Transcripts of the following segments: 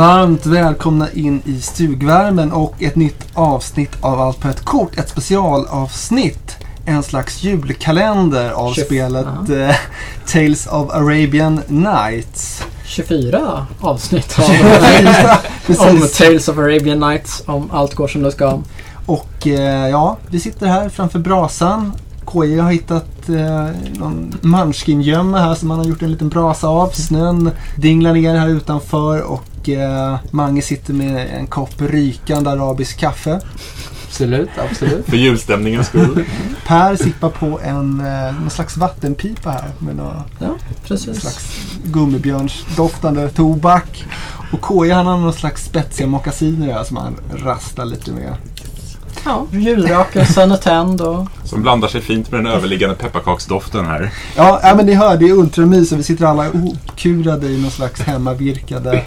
Varmt välkomna in i stugvärmen och ett nytt avsnitt av Allt på ett kort. Ett specialavsnitt. En slags julkalender av Tjugo- spelet eh, Tales of Arabian Nights. 24 avsnitt av, om Tales of Arabian Nights. Om allt går som det ska. Och eh, ja, vi sitter här framför brasan. KJ har hittat eh, någon munchkin-gömma här som han har gjort en liten brasa av. Snön dinglar ner här utanför och eh, Mange sitter med en kopp rykande arabisk kaffe. Absolut, absolut. För julstämningens skull. Per sippar på en eh, någon slags vattenpipa här med någon Ja, precis. slags gummibjörnsdoftande tobak. Och KJ han har någon slags spetsiga mockasiner här som han rastar lite med. Ja, julrökelsen är tänd och Som blandar sig fint med den överliggande pepparkaksdoften här. Ja, ja men ni hör, det är ultramys och vi sitter alla ihopkurade i någon slags hemmavirkade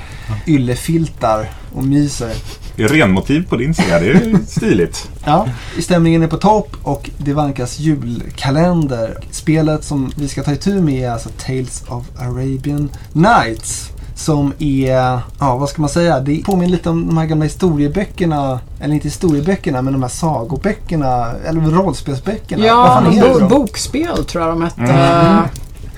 yllefiltar och myser. Det är renmotiv på din sida, det är stiligt. Ja, stämningen är på topp och det vankas julkalender. Spelet som vi ska ta itu med är alltså Tales of Arabian Nights. Som är, ja vad ska man säga, det påminner lite om de här gamla historieböckerna. Eller inte historieböckerna, men de här sagoböckerna. Eller rollspelsböckerna. Ja, bo- bokspel tror jag de hette. Mm.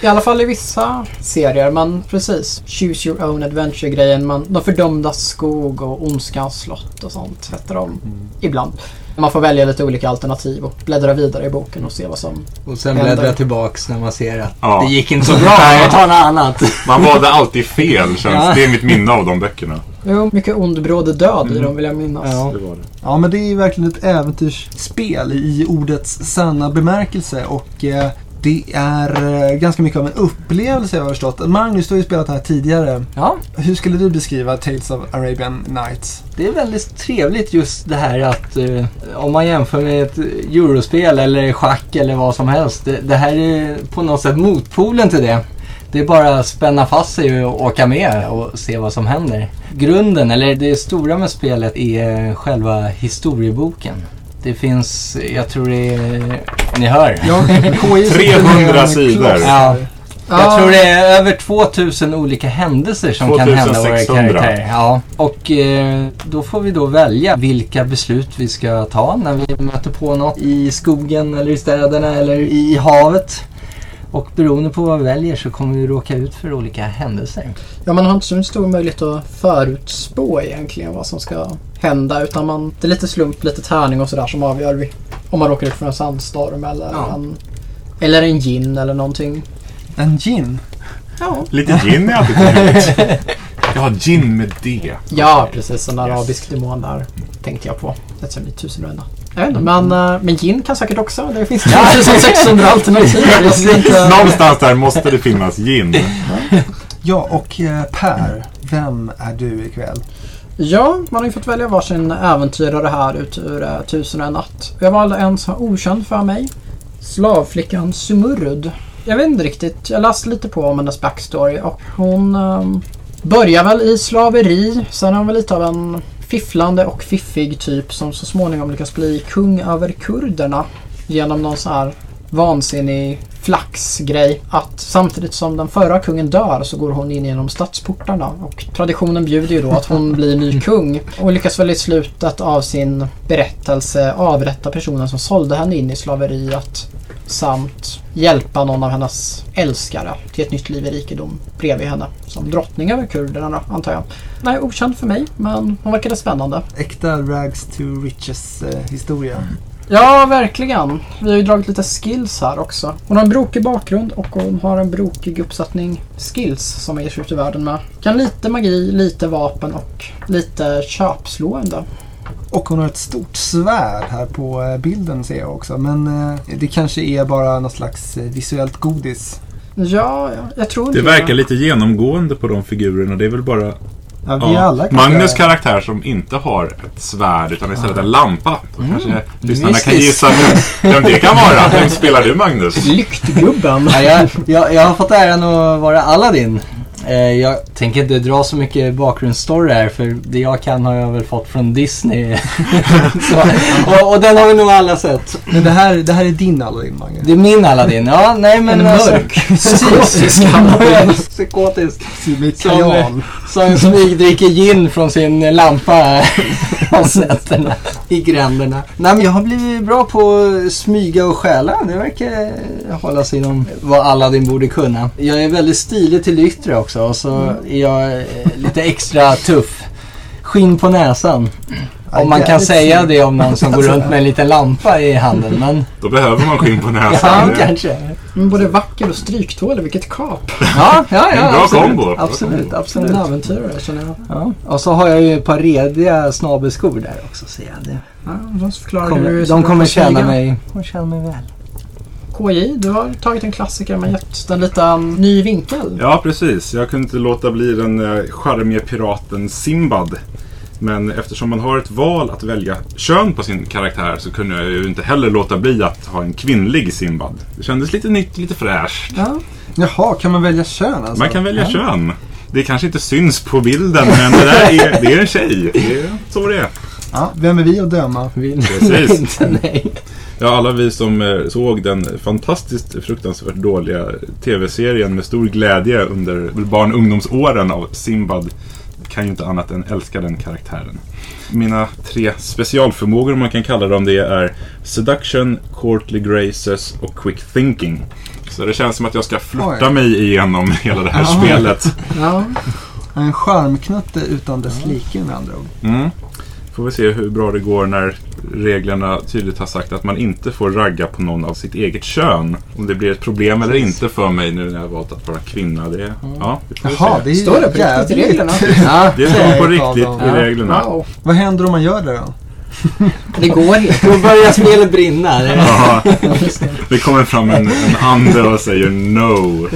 I alla fall i vissa serier, men precis. Choose your own adventure-grejen. Man, de fördömdas skog och ondskans slott och sånt hette de ibland. Man får välja lite olika alternativ och bläddra vidare i boken och se vad som... Och sen Händer. bläddra tillbaks när man ser att Ja. det gick inte så bra. Jag tar något annat. Man valde alltid fel, känns Ja. det. är mitt minne av de böckerna. Jo, mycket ond bråde död i Mm. dem vill jag minnas. Ja. Det var det. Ja, men det är verkligen ett äventyrsspel i ordets sanna bemärkelse. Och eh, det är eh, ganska mycket av en upplevelse jag har förstått. Magnus, du har ju spelat här tidigare. Ja, Hur skulle du beskriva Tales of Arabian Nights? det är väldigt trevligt just det här att eh, om man jämför med ett eurospel eller schack eller vad som helst. Det, det här är på något sätt motpolen till det. Det är bara att spänna fast sig och åka med och se vad som händer. Grunden, eller det stora med spelet, är själva historieboken. Det finns, jag tror det är, ni hör. Ja, KJ sitter 300 med en sidor. Ja. Ja. Jag tror det är över 2000 olika händelser som kan hända våra 2600. karaktärer. Ja. Och eh, då får vi då välja vilka beslut vi ska ta när vi möter på något i skogen eller i städerna eller i havet. Och beroende på vad vi väljer så kommer vi råka ut för olika händelser. Ja, man har inte så stor möjlighet att förutspå egentligen vad som ska hända. Utan man, det är lite slump, lite tärning och sådär som avgör vi. Om man råkar ut för en sandstorm eller, Ja. en, eller en gin eller någonting. En gin. Ja, Lite gin är alltid trevligt. Ja, gin med D. ja precis. En Yes. arabisk demon där tänkte jag på. Det som är tusen och en natt. Jag vet inte, men, eh, men gin kan säkert också. Det finns 1600 alternativ. Någonstans där måste det finnas gin. Ja, och eh, Per, vem är du ikväll? Ja, man har ju fått välja varsin äventyrare här ut ur uh, Tusen och en natt. Jag valde en som var okänd för mig. Slavflickan Sumurrud. Jag vet inte riktigt. Jag läste lite på om hennes backstory och hon um, börjar väl i slaveri. Sen är hon väl lite av en fifflande och fiffig typ som så småningom lyckas bli kung över kurderna genom någon sån här vansinnig flaxgrej. Att samtidigt som den förra kungen dör så går hon in genom stadsportarna. Och traditionen bjuder ju då att hon blir ny kung. Och lyckas väl i slutet av sin berättelse avrätta personen som sålde henne in i slaveriet. Samt hjälpa någon av hennes älskare till ett nytt liv i rikedom bredvid henne. Som drottning över kurderna då, antar jag. Nej, okänd för mig, men hon verkade spännande. Äkta rags to riches eh, historia. Ja, verkligen. Vi har ju dragit lite skills här också. Hon har en brokig bakgrund och hon har en brokig uppsättning skills som ger sig ut i världen med. Kan lite magi, lite vapen och lite köpslående. Och hon har ett stort svärd här på eh, bilden ser jag också. Men eh, det kanske är bara något slags eh, visuellt godis. Ja, ja, jag tror inte Det verkar lite genomgående på de figurerna. Det är väl bara Ja, ja, Magnus karaktär som inte har ett svärd utan istället en lampa. Då kanske lyssnarna kan gissa vem, vem det kan vara. Vem spelar du Magnus? Lyktgubben. Ja, jag, jag, jag har fått äran att vara Aladdin. Eh, jag tänker inte dra så mycket bakgrundsstory här för det jag kan har jag väl fått från Disney. så, och, och den har vi nog alla sett. Men det här, det här är din Aladdin, Mange. Det är min Aladdin. Ja, nej men En alltså- mörk, Psykisk Aladdin. Psykotisk. Som, som smygdricker gin från sin lampa om nätterna i gränderna. Nej, men jag har blivit bra på att smyga och stjäla. Det verkar hålla sig inom vad Aladdin borde kunna. Jag är väldigt stilig till det yttre också och så är jag eh, lite extra tuff. Skinn på näsan. Ja, Om man kan säga det om någon som går runt med en liten lampa i handen. Men Då behöver man skinn på ja, näsan. Det- kanske. Men både vacker och stryktålig, vilket kap. Ja, ja, ja. En bra absolut. kombo. Absolut, absolut. en äventyrare känner jag. Ja. Och så har jag ju ett par rediga snabelskor där också ser jag. Det Ja, de kommer, hur de kommer tjäna mig, kommer tjäna mig väl. KJ, du har tagit en klassiker men gett den lite um, ny vinkel. Ja, precis. Jag kunde inte låta bli den eh, charmiga piraten Simbad. Men eftersom man har ett val att välja kön på sin karaktär så kunde jag ju inte heller låta bli att ha en kvinnlig Simbad. Det kändes lite nytt, lite fräscht. Ja. Jaha, kan man välja kön alltså? Man kan välja kön. Det kanske inte syns på bilden men det där är, det är en tjej. Det är så det är. Ja, vem är vi att döma? Precis. inte nej. Ja, alla vi som eh, såg den fantastiskt fruktansvärt dåliga tv-serien med stor glädje under barn och ungdomsåren av Simbad kan ju inte annat än älska den karaktären. Mina tre specialförmågor, om man kan kalla dem det, är Seduction, Courtly Graces och Quick Thinking. Så det känns som att jag ska flirta mig igenom hela det här Ja. spelet. Ja. En charmknutte utan dess like med andra ord. Mm. Får vi se hur bra det går när reglerna tydligt har sagt att man inte får ragga på någon av sitt eget kön. Om det blir ett problem eller inte för mig nu när jag valt att vara kvinna. Det, ja, vi får Jaha, se. det är ju Står det på riktigt i reglerna? Ja, Det står på riktigt i reglerna. Wow. Vad händer om man gör det då? Det går inte. då börjar spelet brinna. Det- Jaha, det kommer fram en, en ande och säger no.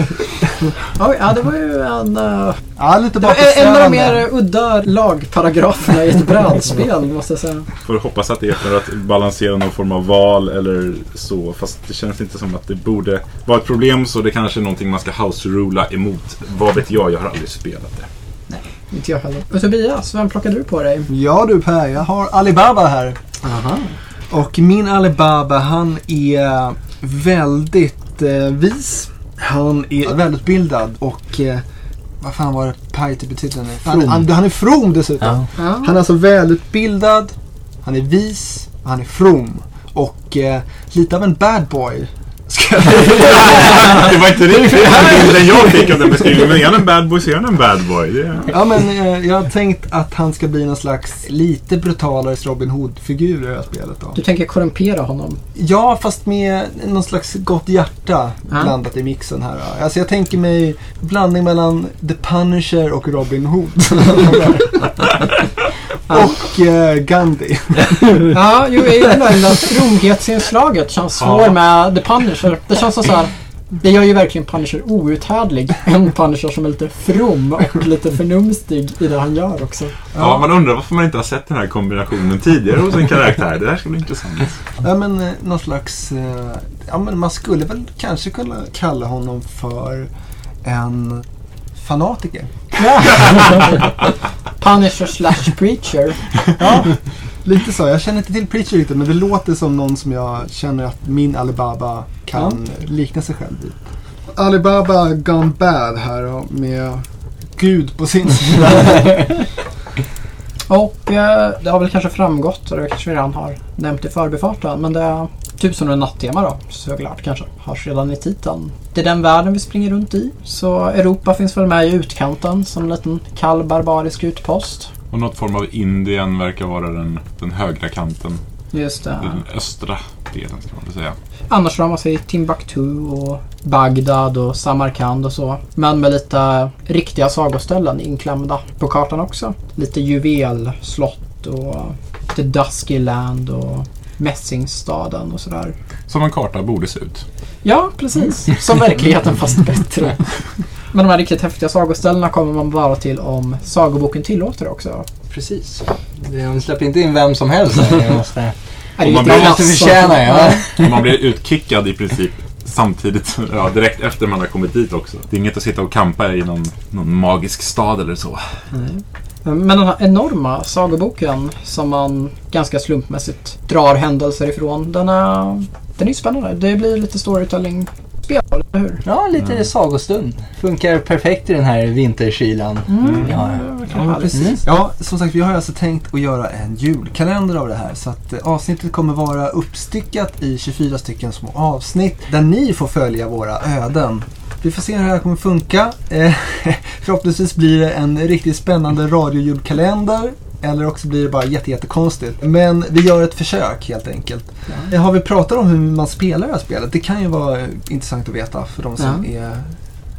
Oj, ja, det var ju en... uh, Ja, lite det var en av de mer udda lagparagraferna i ett brädspel måste jag säga. Får hoppas att det är för att balansera någon form av val eller så. Fast det känns inte som att det borde vara ett problem så det kanske är någonting man ska house-rula emot. Vad vet jag, jag har aldrig spelat det. Inte jag heller. Och Tobias, vem plockar du på dig? Ja du Per, jag har Alibaba här. Aha. Och min Alibaba han är väldigt eh, vis. Han är välutbildad och eh, vad fan var det Piety betyder nu? Han, han, han är from dessutom. Ja. Ja. Han är alltså välutbildad, han är vis, han är from. Och eh, lite av en bad boy. Det var inte riktigt den bilden jag fick av den beskrivningen. Men är han en bad boy så är han en bad boy. Det är... Ja men eh, jag har tänkt att han ska bli någon slags lite brutalare Robin Hood-figur i det här spelet då. Du tänker korrumpera honom? Ja, fast med någon slags gott hjärta Ja. blandat i mixen här. då. Alltså jag tänker mig blandning mellan The Punisher och Robin Hood. och eh, Gandhi. Ja, jo, jag gillar det där fromhetsinslaget. Känns svår Ja. med The Punisher. Det känns som så här. Det gör ju verkligen Punisher outhärdlig. En Punisher som är lite from och lite förnumstig i det han gör också. Ja, man undrar varför man inte har sett den här kombinationen tidigare hos en karaktär. Det här ska bli intressant. Ja men eh, någon slags... Eh, ja men man skulle väl kanske kunna kalla honom för en fanatiker. Punisher slash Preacher. Ja, lite så. Jag känner inte till Preacher riktigt men det låter som någon som jag känner att min Alibaba kan likna sig själv vid. Alibaba gone bad här med Gud på sin sida. Och eh, det har väl kanske framgått, och det kanske vi redan har nämnt i förbifarten, men det Tusen och en nattema då, såklart kanske, hörs redan i titeln. Det är den världen vi springer runt i, så Europa finns väl med i utkanten som en liten kall barbarisk utpost. Och något form av Indien verkar vara den, den högra kanten. Just det. Den östra delen ska man väl säga. Annars rör man sig Timbuktu och Bagdad och Samarkand och så. Men med lite riktiga sagoställen inklämda på kartan också. Lite juvelslott och lite Dusky Land och Mässingstaden och sådär. Som en karta borde se ut. Ja, precis. Som verkligheten fast bättre. Men de här riktigt häftiga sagoställena kommer man bara till om sagoboken tillåter det också. Precis. De släpper inte in vem som helst. Jag måste, Om man blir- måste massa- förtjäna ja. Man blir utkickad i princip samtidigt, ja, direkt efter man har kommit dit också. Det är inget att sitta och kampa i någon, någon magisk stad eller så. Men den här enorma sagoboken som man ganska slumpmässigt drar händelser ifrån. Den är, den är spännande. Det blir lite storytelling-spel, eller hur? Ja, lite Mm. sagostund. Funkar perfekt i den här vinterkylan. Mm. Ja, ja. härligt. precis. Ja, som sagt, vi har alltså tänkt att göra en julkalender av det här. Så att eh, avsnittet kommer vara uppstyckat i 24 stycken små avsnitt där ni får följa våra öden. Vi får se hur det här kommer funka. Eh, förhoppningsvis blir det en riktigt spännande radiojulkalender. Eller också blir det bara jätte, jättekonstigt. Men vi gör ett försök helt enkelt. Eh, Har vi pratat om hur man spelar det här spelet? Det kan ju vara intressant att veta för de som är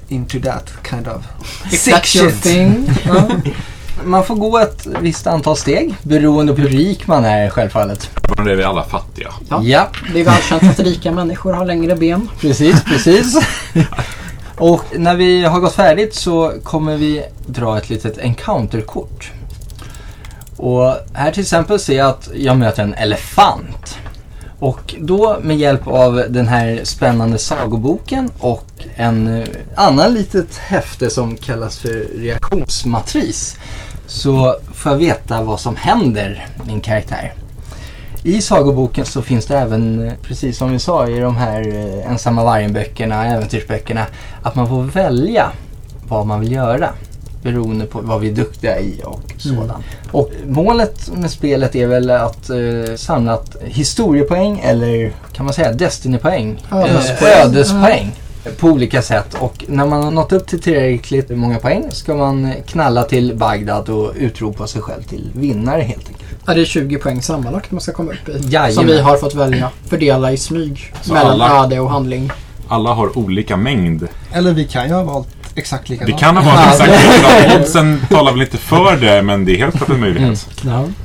into that kind of shit. thing. Ja. Man får gå ett visst antal steg beroende på hur rik man är självfallet. Fortfarande är vi alla fattiga. Ja. ja Det är välkänt att rika människor har längre ben. Precis, precis. Och när vi har gått färdigt så kommer vi dra ett litet encounterkort. Och här till exempel ser jag att jag möter en elefant. Och då med hjälp av den här spännande sagoboken och en eh, annan litet häfte som kallas för reaktionsmatris så får jag veta vad som händer min karaktär. I sagoboken så finns det även, eh, precis som vi sa i de här eh, ensamma vargen-böckerna, äventyrsböckerna, att man får välja vad man vill göra beroende på vad vi är duktiga i och sådant. Och målet med spelet är väl att eh, samla historiepoäng eller kan man säga Destiny-poäng? Ödespoäng. Eh, ödespoäng. På olika sätt och när man har nått upp till tillräckligt många poäng ska man knalla till Bagdad och utropa sig själv till vinnare helt enkelt. Ja, det är 20 poäng sammanlagt man ska komma upp i. Jajamän. Som vi har fått välja. Fördela i smyg. Så mellan alla- öde och handling. Alla har olika mängd. Eller vi kan ju ha valt exakt Det likadant. kan ha varit exakt likadant. Oddsen talar väl inte för det, men det är helt klart en möjlighet.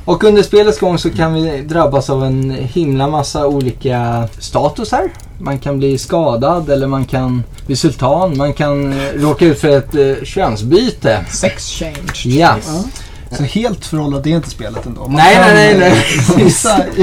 Och under spelets gång så kan vi drabbas av en himla massa olika statusar. Man kan bli skadad eller man kan bli sultan. Man kan eh, råka ut för ett eh, könsbyte. Sex change. Ja. Så helt föråldrat är inte spelet ändå. Man Nej, kan, nej, nej, nej. Vissa, i,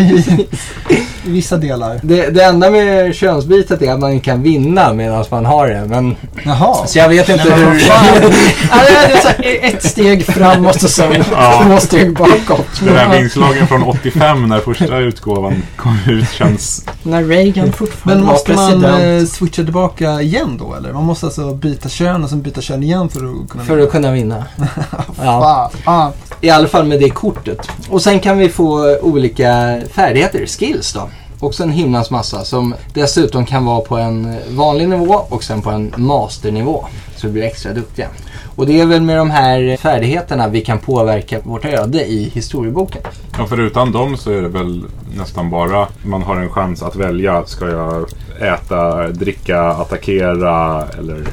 I vissa delar. Det, det enda med könsbytet är att man kan vinna medan man har det. Men, Jaha. så jag vet inte Nej, hur... fan. Ja, det är så här, ett steg framåt och sen Ja. två steg bakåt. Den här vingslagen från 85 när första utgåvan kom ut känns... När Reagan fortfarande Men var måste man president. eh, switcha tillbaka igen då eller? Man måste alltså byta kön och sen byta kön igen för att kunna För att kunna vinna. Ja. Fan. I alla fall med det kortet. Och sen kan vi få olika färdigheter, skills då. Också en himlans massa som dessutom kan vara på en vanlig nivå och sen på en masternivå. Så vi blir extra duktiga. Och det är väl med de här färdigheterna vi kan påverka vårt öde i historieboken. Ja, för utan dem så är det väl nästan bara man har en chans att välja. Ska jag äta, dricka, attackera eller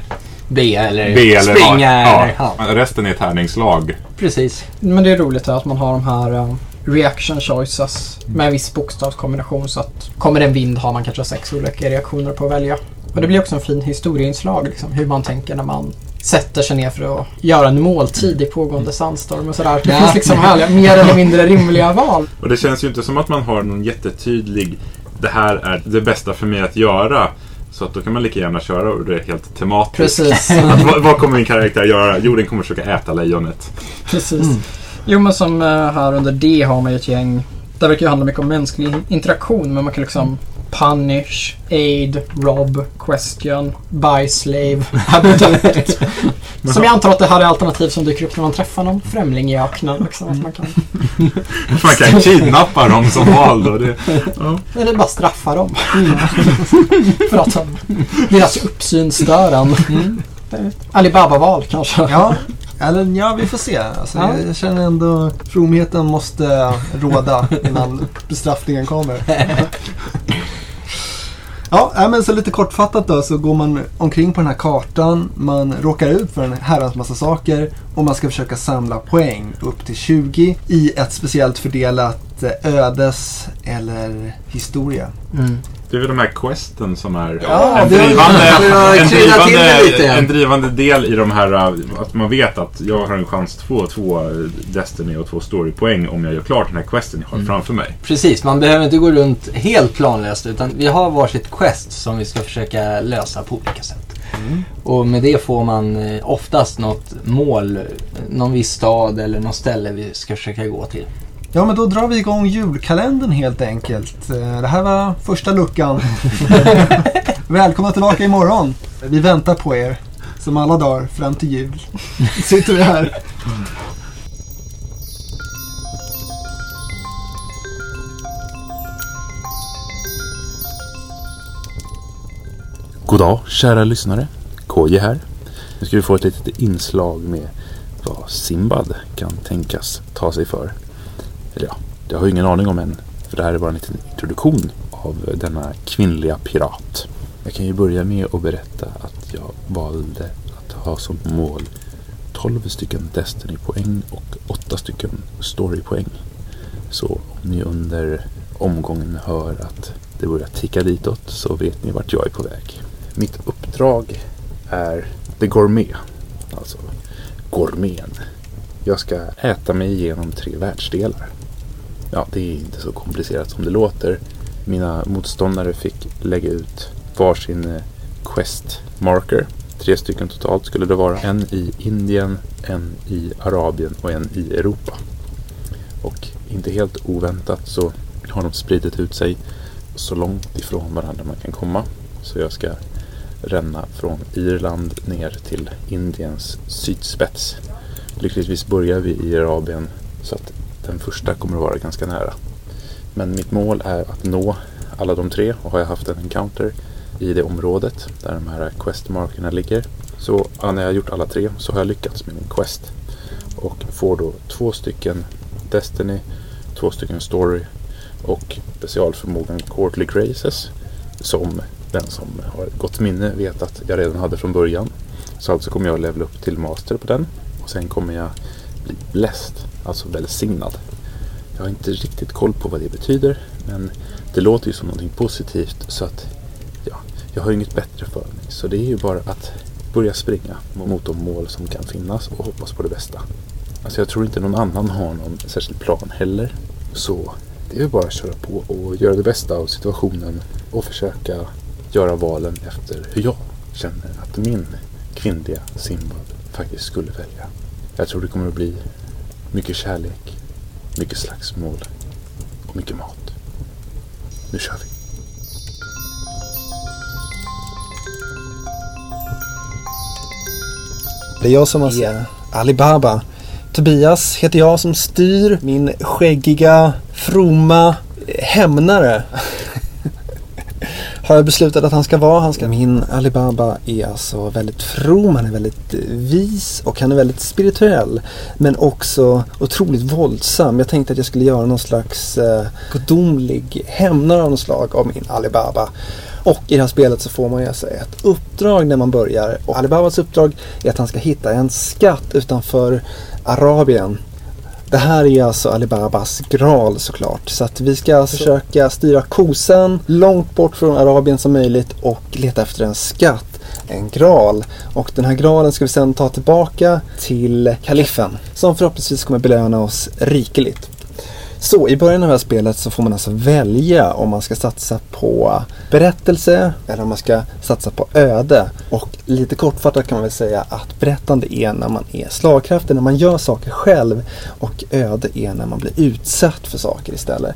B eller be eller springa. ja, eller, ja. ja. Resten är tärningslag. Precis. Men det är roligt att man har de här eh, reaction choices med en viss bokstavskombination. Så att kommer det en vind har man kanske sex olika reaktioner på att välja. Och det blir också en fin historieinslag. Liksom, hur man tänker när man sätter sig ner för att göra en måltid i pågående sandstorm och sådär. Det finns liksom härliga, mer eller mindre rimliga val. Och det känns ju inte som att man har någon jättetydlig det här är det bästa för mig att göra. Så att då kan man lika gärna köra och det är helt tematiskt. Precis. Att, vad, vad kommer min karaktär göra? Jo, den kommer försöka äta lejonet. Precis. Jo men som eh, här under D har man ju ett gäng. Det verkar ju handla mycket om mänsklig interaktion men man kan liksom punish, aid, rob, question, buy slave, abduct. som jag antar att det här är alternativ som dyker upp när man träffar någon främling i öknen. Liksom, att man kan, Man kan kidnappa dem som val då. Det, eller bara straffa dem. För att deras uppsyn stör en. Alibaba-val kanske. Ja, eller ja, vi får se. Alltså, Ja. jag, jag känner ändå fromheten måste råda innan bestraffningen kommer. Ja, men så lite kortfattat då så går man omkring på den här kartan. Man råkar ut för en herrans massa saker och man ska försöka samla poäng upp till 20 i ett speciellt fördelat eh, ödes eller historia. Mm. Det är väl de här questen som är Ja, en, drivande, en, en del i de här, uh, att man vet att jag har en chans att få två Destiny och två Storypoäng om jag gör klart den här questen jag Mm. har framför mig. Precis, man behöver inte gå runt helt planlöst utan vi har varsitt quest som vi ska försöka lösa på olika sätt. Och med det får man eh, oftast något mål, någon viss stad eller något ställe vi ska försöka gå till. Ja, men då drar vi igång julkalendern helt enkelt. Eh, Det här var första luckan. Välkomna tillbaka imorgon. Vi väntar på er. Som alla dagar fram till jul. Sitter vi här. God dag kära lyssnare. KJ här. Nu ska vi få ett litet inslag med vad Simbad kan tänkas ta sig för. Eller ja, det har jag ingen aning om än. För det här är bara en liten introduktion av denna kvinnliga pirat. Jag kan ju börja med att berätta att jag valde att ha som mål 12 stycken Destiny-poäng och 8 stycken Story-poäng. Så om ni under omgången hör att det börjar ticka ditåt så vet ni vart jag är på väg. Mitt uppdrag är The Gourmet. Alltså gourmeten. Jag ska äta mig igenom tre världsdelar. Ja, det är inte så komplicerat som det låter. Mina motståndare fick lägga ut varsin eh, quest marker. Tre stycken totalt skulle det vara. En i Indien, en i Arabien och en i Europa. Och inte helt oväntat så har de spridit ut sig så långt ifrån varandra man kan komma. Så jag ska ränna från Irland ner till Indiens sydspets. Lyckligtvis börjar vi i Arabien så att den första kommer att vara ganska nära. Men mitt mål är att nå alla de tre och har jag haft en encounter i det området där de här questmarkerna ligger. Så ja, när jag har gjort alla tre så har jag lyckats med min quest. Och får då två stycken Destiny, två stycken Story och specialförmågan Courtly Graces som den som har ett gott minne vet att jag redan hade från början. Så alltså kommer jag att levela upp till master på den och sen kommer jag bli blessed, alltså välsignad. Jag har inte riktigt koll på vad det betyder men det låter ju som någonting positivt så att ja, jag har ju inget bättre för mig. Så det är ju bara att börja springa mot de mål som kan finnas och hoppas på det bästa. Alltså jag tror inte någon annan har någon särskild plan heller. Så det är ju bara att köra på och göra det bästa av situationen och försöka göra valen efter hur jag känner att min kvinnliga Simbad faktiskt skulle välja. Jag tror det kommer att bli mycket kärlek, mycket slagsmål och mycket mat. Nu kör vi! Det är jag som är Alibaba. Tobias heter jag som styr min skäggiga, fromma hämnare. Har jag beslutat att han ska vara. Han ska... Min Alibaba är alltså väldigt from, han är väldigt eh, vis och han är väldigt spirituell. Men också otroligt våldsam. Jag tänkte att jag skulle göra någon slags eh, gudomlig hämnare av något slag av min Alibaba. Och i det här spelet så får man ju alltså ett uppdrag när man börjar. Och Alibabas uppdrag är att han ska hitta en skatt utanför Arabien. Det här är alltså Alibabas graal såklart. Så att vi ska alltså försöka styra kosan långt bort från Arabien som möjligt och leta efter en skatt. En graal. Och den här graalen ska vi sedan ta tillbaka till kalifen. Som förhoppningsvis kommer belöna oss rikeligt. Så i början av det här spelet så får man alltså välja om man ska satsa på berättelse eller om man ska satsa på öde. Och lite kortfattat kan man väl säga att berättande är när man är slagkraftig, när man gör saker själv och öde är när man blir utsatt för saker istället.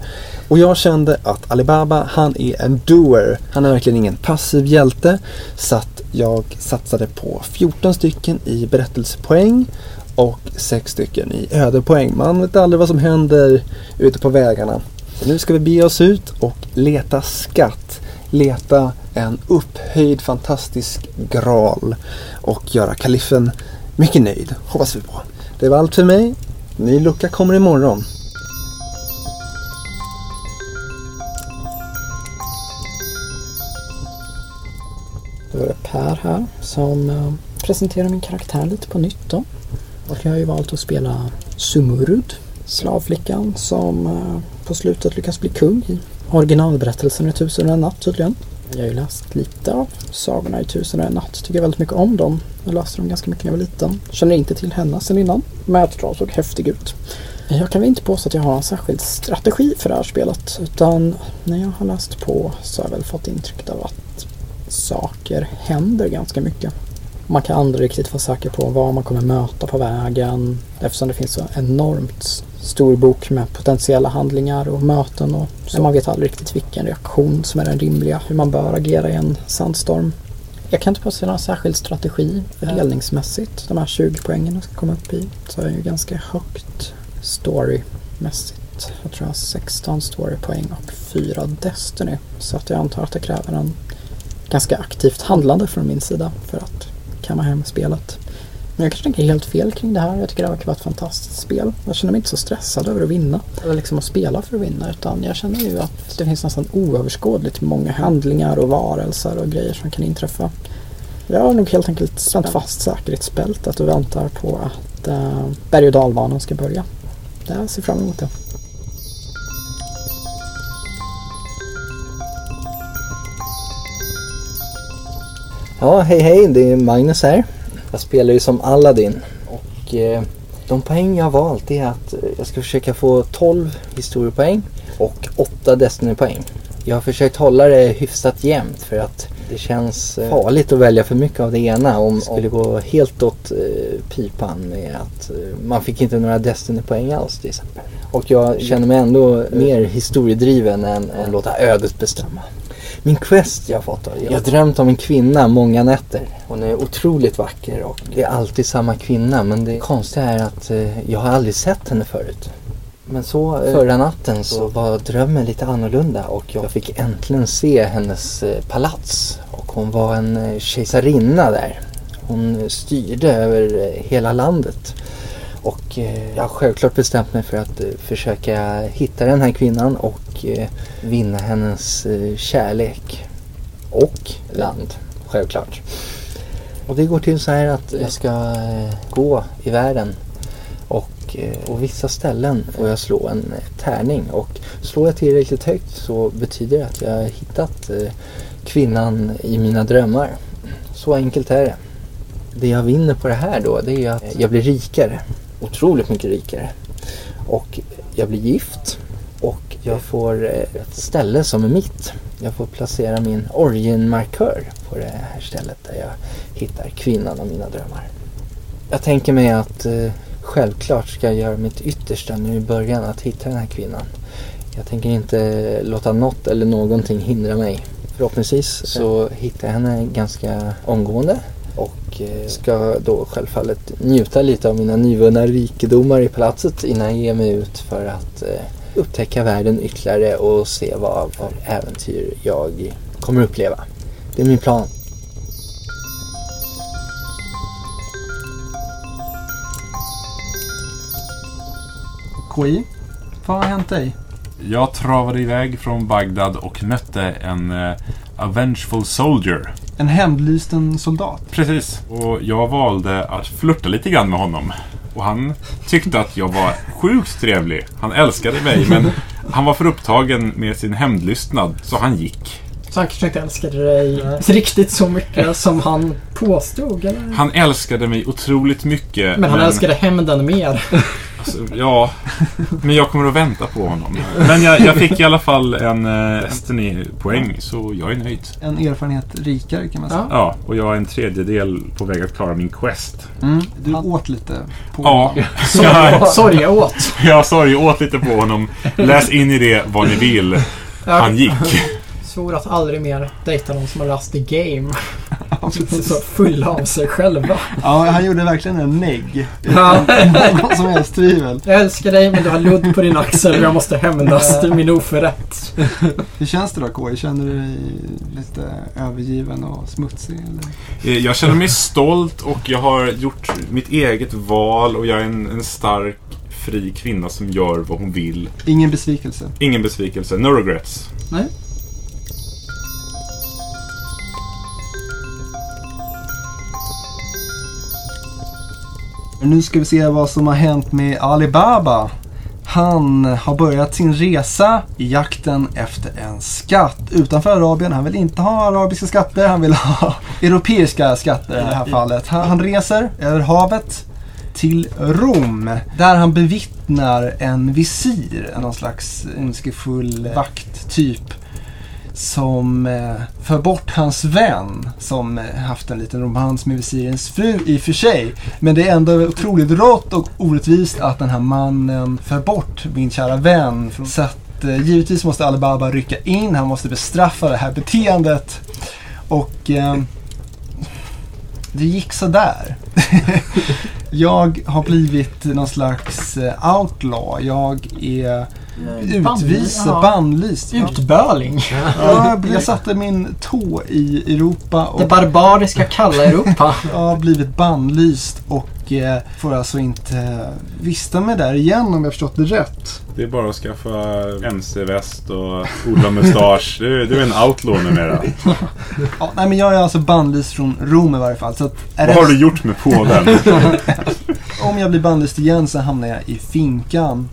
Och jag kände att Alibaba, han är en doer. Han är verkligen ingen passiv hjälte. Så att jag satsade på 14 stycken i berättelsepoäng och sex stycken i ödepoäng. Man vet aldrig vad som händer ute på vägarna. Nu ska vi bege oss ut och leta skatt. Leta en upphöjd fantastisk graal och göra kalifen mycket nöjd, hoppas vi på. Det var allt för mig. Ny lucka kommer imorgon. Då är det Per här som eh, presenterar min karaktär lite på nytt då. Och jag har ju valt att spela Sumurud, slavflickan som eh, på slutet lyckas bli kung i originalberättelsen i Tusen och en natt tydligen. Jag har ju läst lite av sagorna i Tusen och en natt. Tycker väldigt mycket om dem. Jag läste dem ganska mycket när jag var liten. Känner inte till henne sen innan. Men jag tror hon såg häftig ut. Jag kan väl inte påstå att jag har en särskild strategi för det här spelet. Utan när jag har läst på så har jag väl fått intrycket av att saker händer ganska mycket. Man kan aldrig riktigt vara säker på vad man kommer möta på vägen eftersom det finns så enormt stor bok med potentiella handlingar och möten och så man vet aldrig riktigt vilken reaktion som är den rimliga, hur man bör agera i en sandstorm. Jag kan inte påstå någon särskild strategi fördelningsmässigt. De här 20 poängen jag ska komma upp i så är ju ganska högt storymässigt. Jag tror jag har 16 storypoäng och 4 Destiny. Så att jag antar att det kräver en ganska aktivt handlande från min sida för att kamma hem spelet. Men jag kanske tänker helt fel kring det här. Jag tycker det verkar vara ett fantastiskt spel. Jag känner mig inte så stressad över att vinna. Eller liksom att spela för att vinna. Utan jag känner ju att det finns nästan oöverskådligt många handlingar och varelser och grejer som kan inträffa. Jag har nog helt enkelt spänt fast säkerhetsbältet och väntar på att äh, berg och dalbanan ska börja. Jag ser fram emot det. Ja, hej hej, det är Magnus här. Jag spelar ju som Aladdin och eh, de poäng jag har valt är att eh, jag ska försöka få 12 historiepoäng och 8 Destiny-poäng. Jag har försökt hålla det hyfsat jämnt för att det känns eh, farligt att välja för mycket av det ena om det skulle gå helt åt eh, pipan med att eh, man fick inte några Destiny-poäng alls till exempel. Och jag känner mig ändå mer historiedriven än att låta ödet bestämma. Min quest jag har fått. Jag har drömt om en kvinna många nätter. Hon är otroligt vacker och det är alltid samma kvinna. Men det konstiga är att eh, jag har aldrig sett henne förut. Men så eh, förra natten så var drömmen lite annorlunda och jag fick äntligen se hennes eh, palats. Och hon var en kejsarinna där. Hon styrde över hela landet. Och eh, jag har självklart bestämt mig för att eh, försöka hitta den här kvinnan och eh, vinna hennes eh, kärlek. Och land, självklart. Och det går till så här att jag ska eh, gå i världen och eh, på vissa ställen får jag slå en eh, tärning. Och slår jag tillräckligt högt så betyder det att jag har hittat eh, kvinnan i mina drömmar. Så enkelt är det. Det jag vinner på det här då det är att jag blir rikare. Otroligt mycket rikare. Och jag blir gift. Och jag får eh, ett ställe som är mitt. Jag får placera min origin-markör på det här stället där jag hittar kvinnan av mina drömmar. Jag tänker mig att eh, självklart ska jag göra mitt yttersta nu i början att hitta den här kvinnan. Jag tänker inte låta något eller någonting hindra mig. Förhoppningsvis så hittar jag henne ganska omgående och eh, ska då självfallet njuta lite av mina nyvunna rikedomar i palatset innan jag ger mig ut för att eh, upptäcka världen ytterligare och se vad för äventyr jag kommer uppleva. Det är min plan. KI, vad har hänt dig? Jag travade iväg från Bagdad och mötte en uh, Avengeful Soldier. En hämndlysten soldat. Precis. Och jag valde att flirta lite grann med honom. Och han tyckte att jag var sjukt trevlig. Han älskade mig men han var för upptagen med sin hämndlystnad så han gick. Han kanske inte älskade dig riktigt så mycket som han påstod eller? Han älskade mig otroligt mycket. Men han älskade hämnden mer. Alltså, ja, men jag kommer att vänta på honom. Men jag, jag fick i alla fall en eh, Destiny-poäng, så jag är nöjd. En erfarenhet rikare kan man säga. Ja. Ja, och jag är en tredjedel på väg att klara min quest. Mm. Du åt lite på Ja, Sorg, sorg jag åt. jag sorry, jag åt lite på honom. Läs in i det vad ni vill. Han gick. Svor att aldrig mer dejta någon som har rast i game. så fulla av sig själva. Ja, han gjorde verkligen en negg. Ja. Någon som helst tvivel. Jag älskar dig men du har ludd på din axel och jag måste hämnas till min oförrätt. Hur känns det då KI? Känner du dig lite övergiven och smutsig? Eller? Eh, Jag känner mig stolt och jag har gjort mitt eget val och jag är en, en stark, fri kvinna som gör vad hon vill. Ingen besvikelse? Ingen besvikelse, no regrets. Nej. Nu ska vi se vad som har hänt med Alibaba. Han har börjat sin resa i jakten efter en skatt utanför Arabien. Han vill inte ha arabiska skatter, han vill ha europeiska skatter i det här fallet. Han, han reser över havet till Rom där han bevittnar en visir, någon slags ondskefull vakttyp som eh, för bort hans vän som eh, haft en liten romans med visirens fru i och för sig. Men det är ändå otroligt rått och orättvist att den här mannen för bort min kära vän. Så att eh, givetvis måste Alibaba rycka in, han måste bestraffa det här beteendet. Och eh, det gick så där. jag har blivit någon slags eh, outlaw. Jag är utvisad, ja. bannlyst. Ja. Utböling. Ja, jag, jag satte min tå i Europa Det och barbariska kalla Europa. jag har blivit bannlyst och eh, får alltså inte eh, vista mig där igen om jag förstått det rätt. Det är bara att skaffa mc-väst och odla mustasch. Du, du är en outlaw numera. Ja, nej, men jag är alltså bannlyst från Rom i varje fall. Så att Vad har det, du gjort med påven? om jag blir bannlyst igen så hamnar jag i finkan.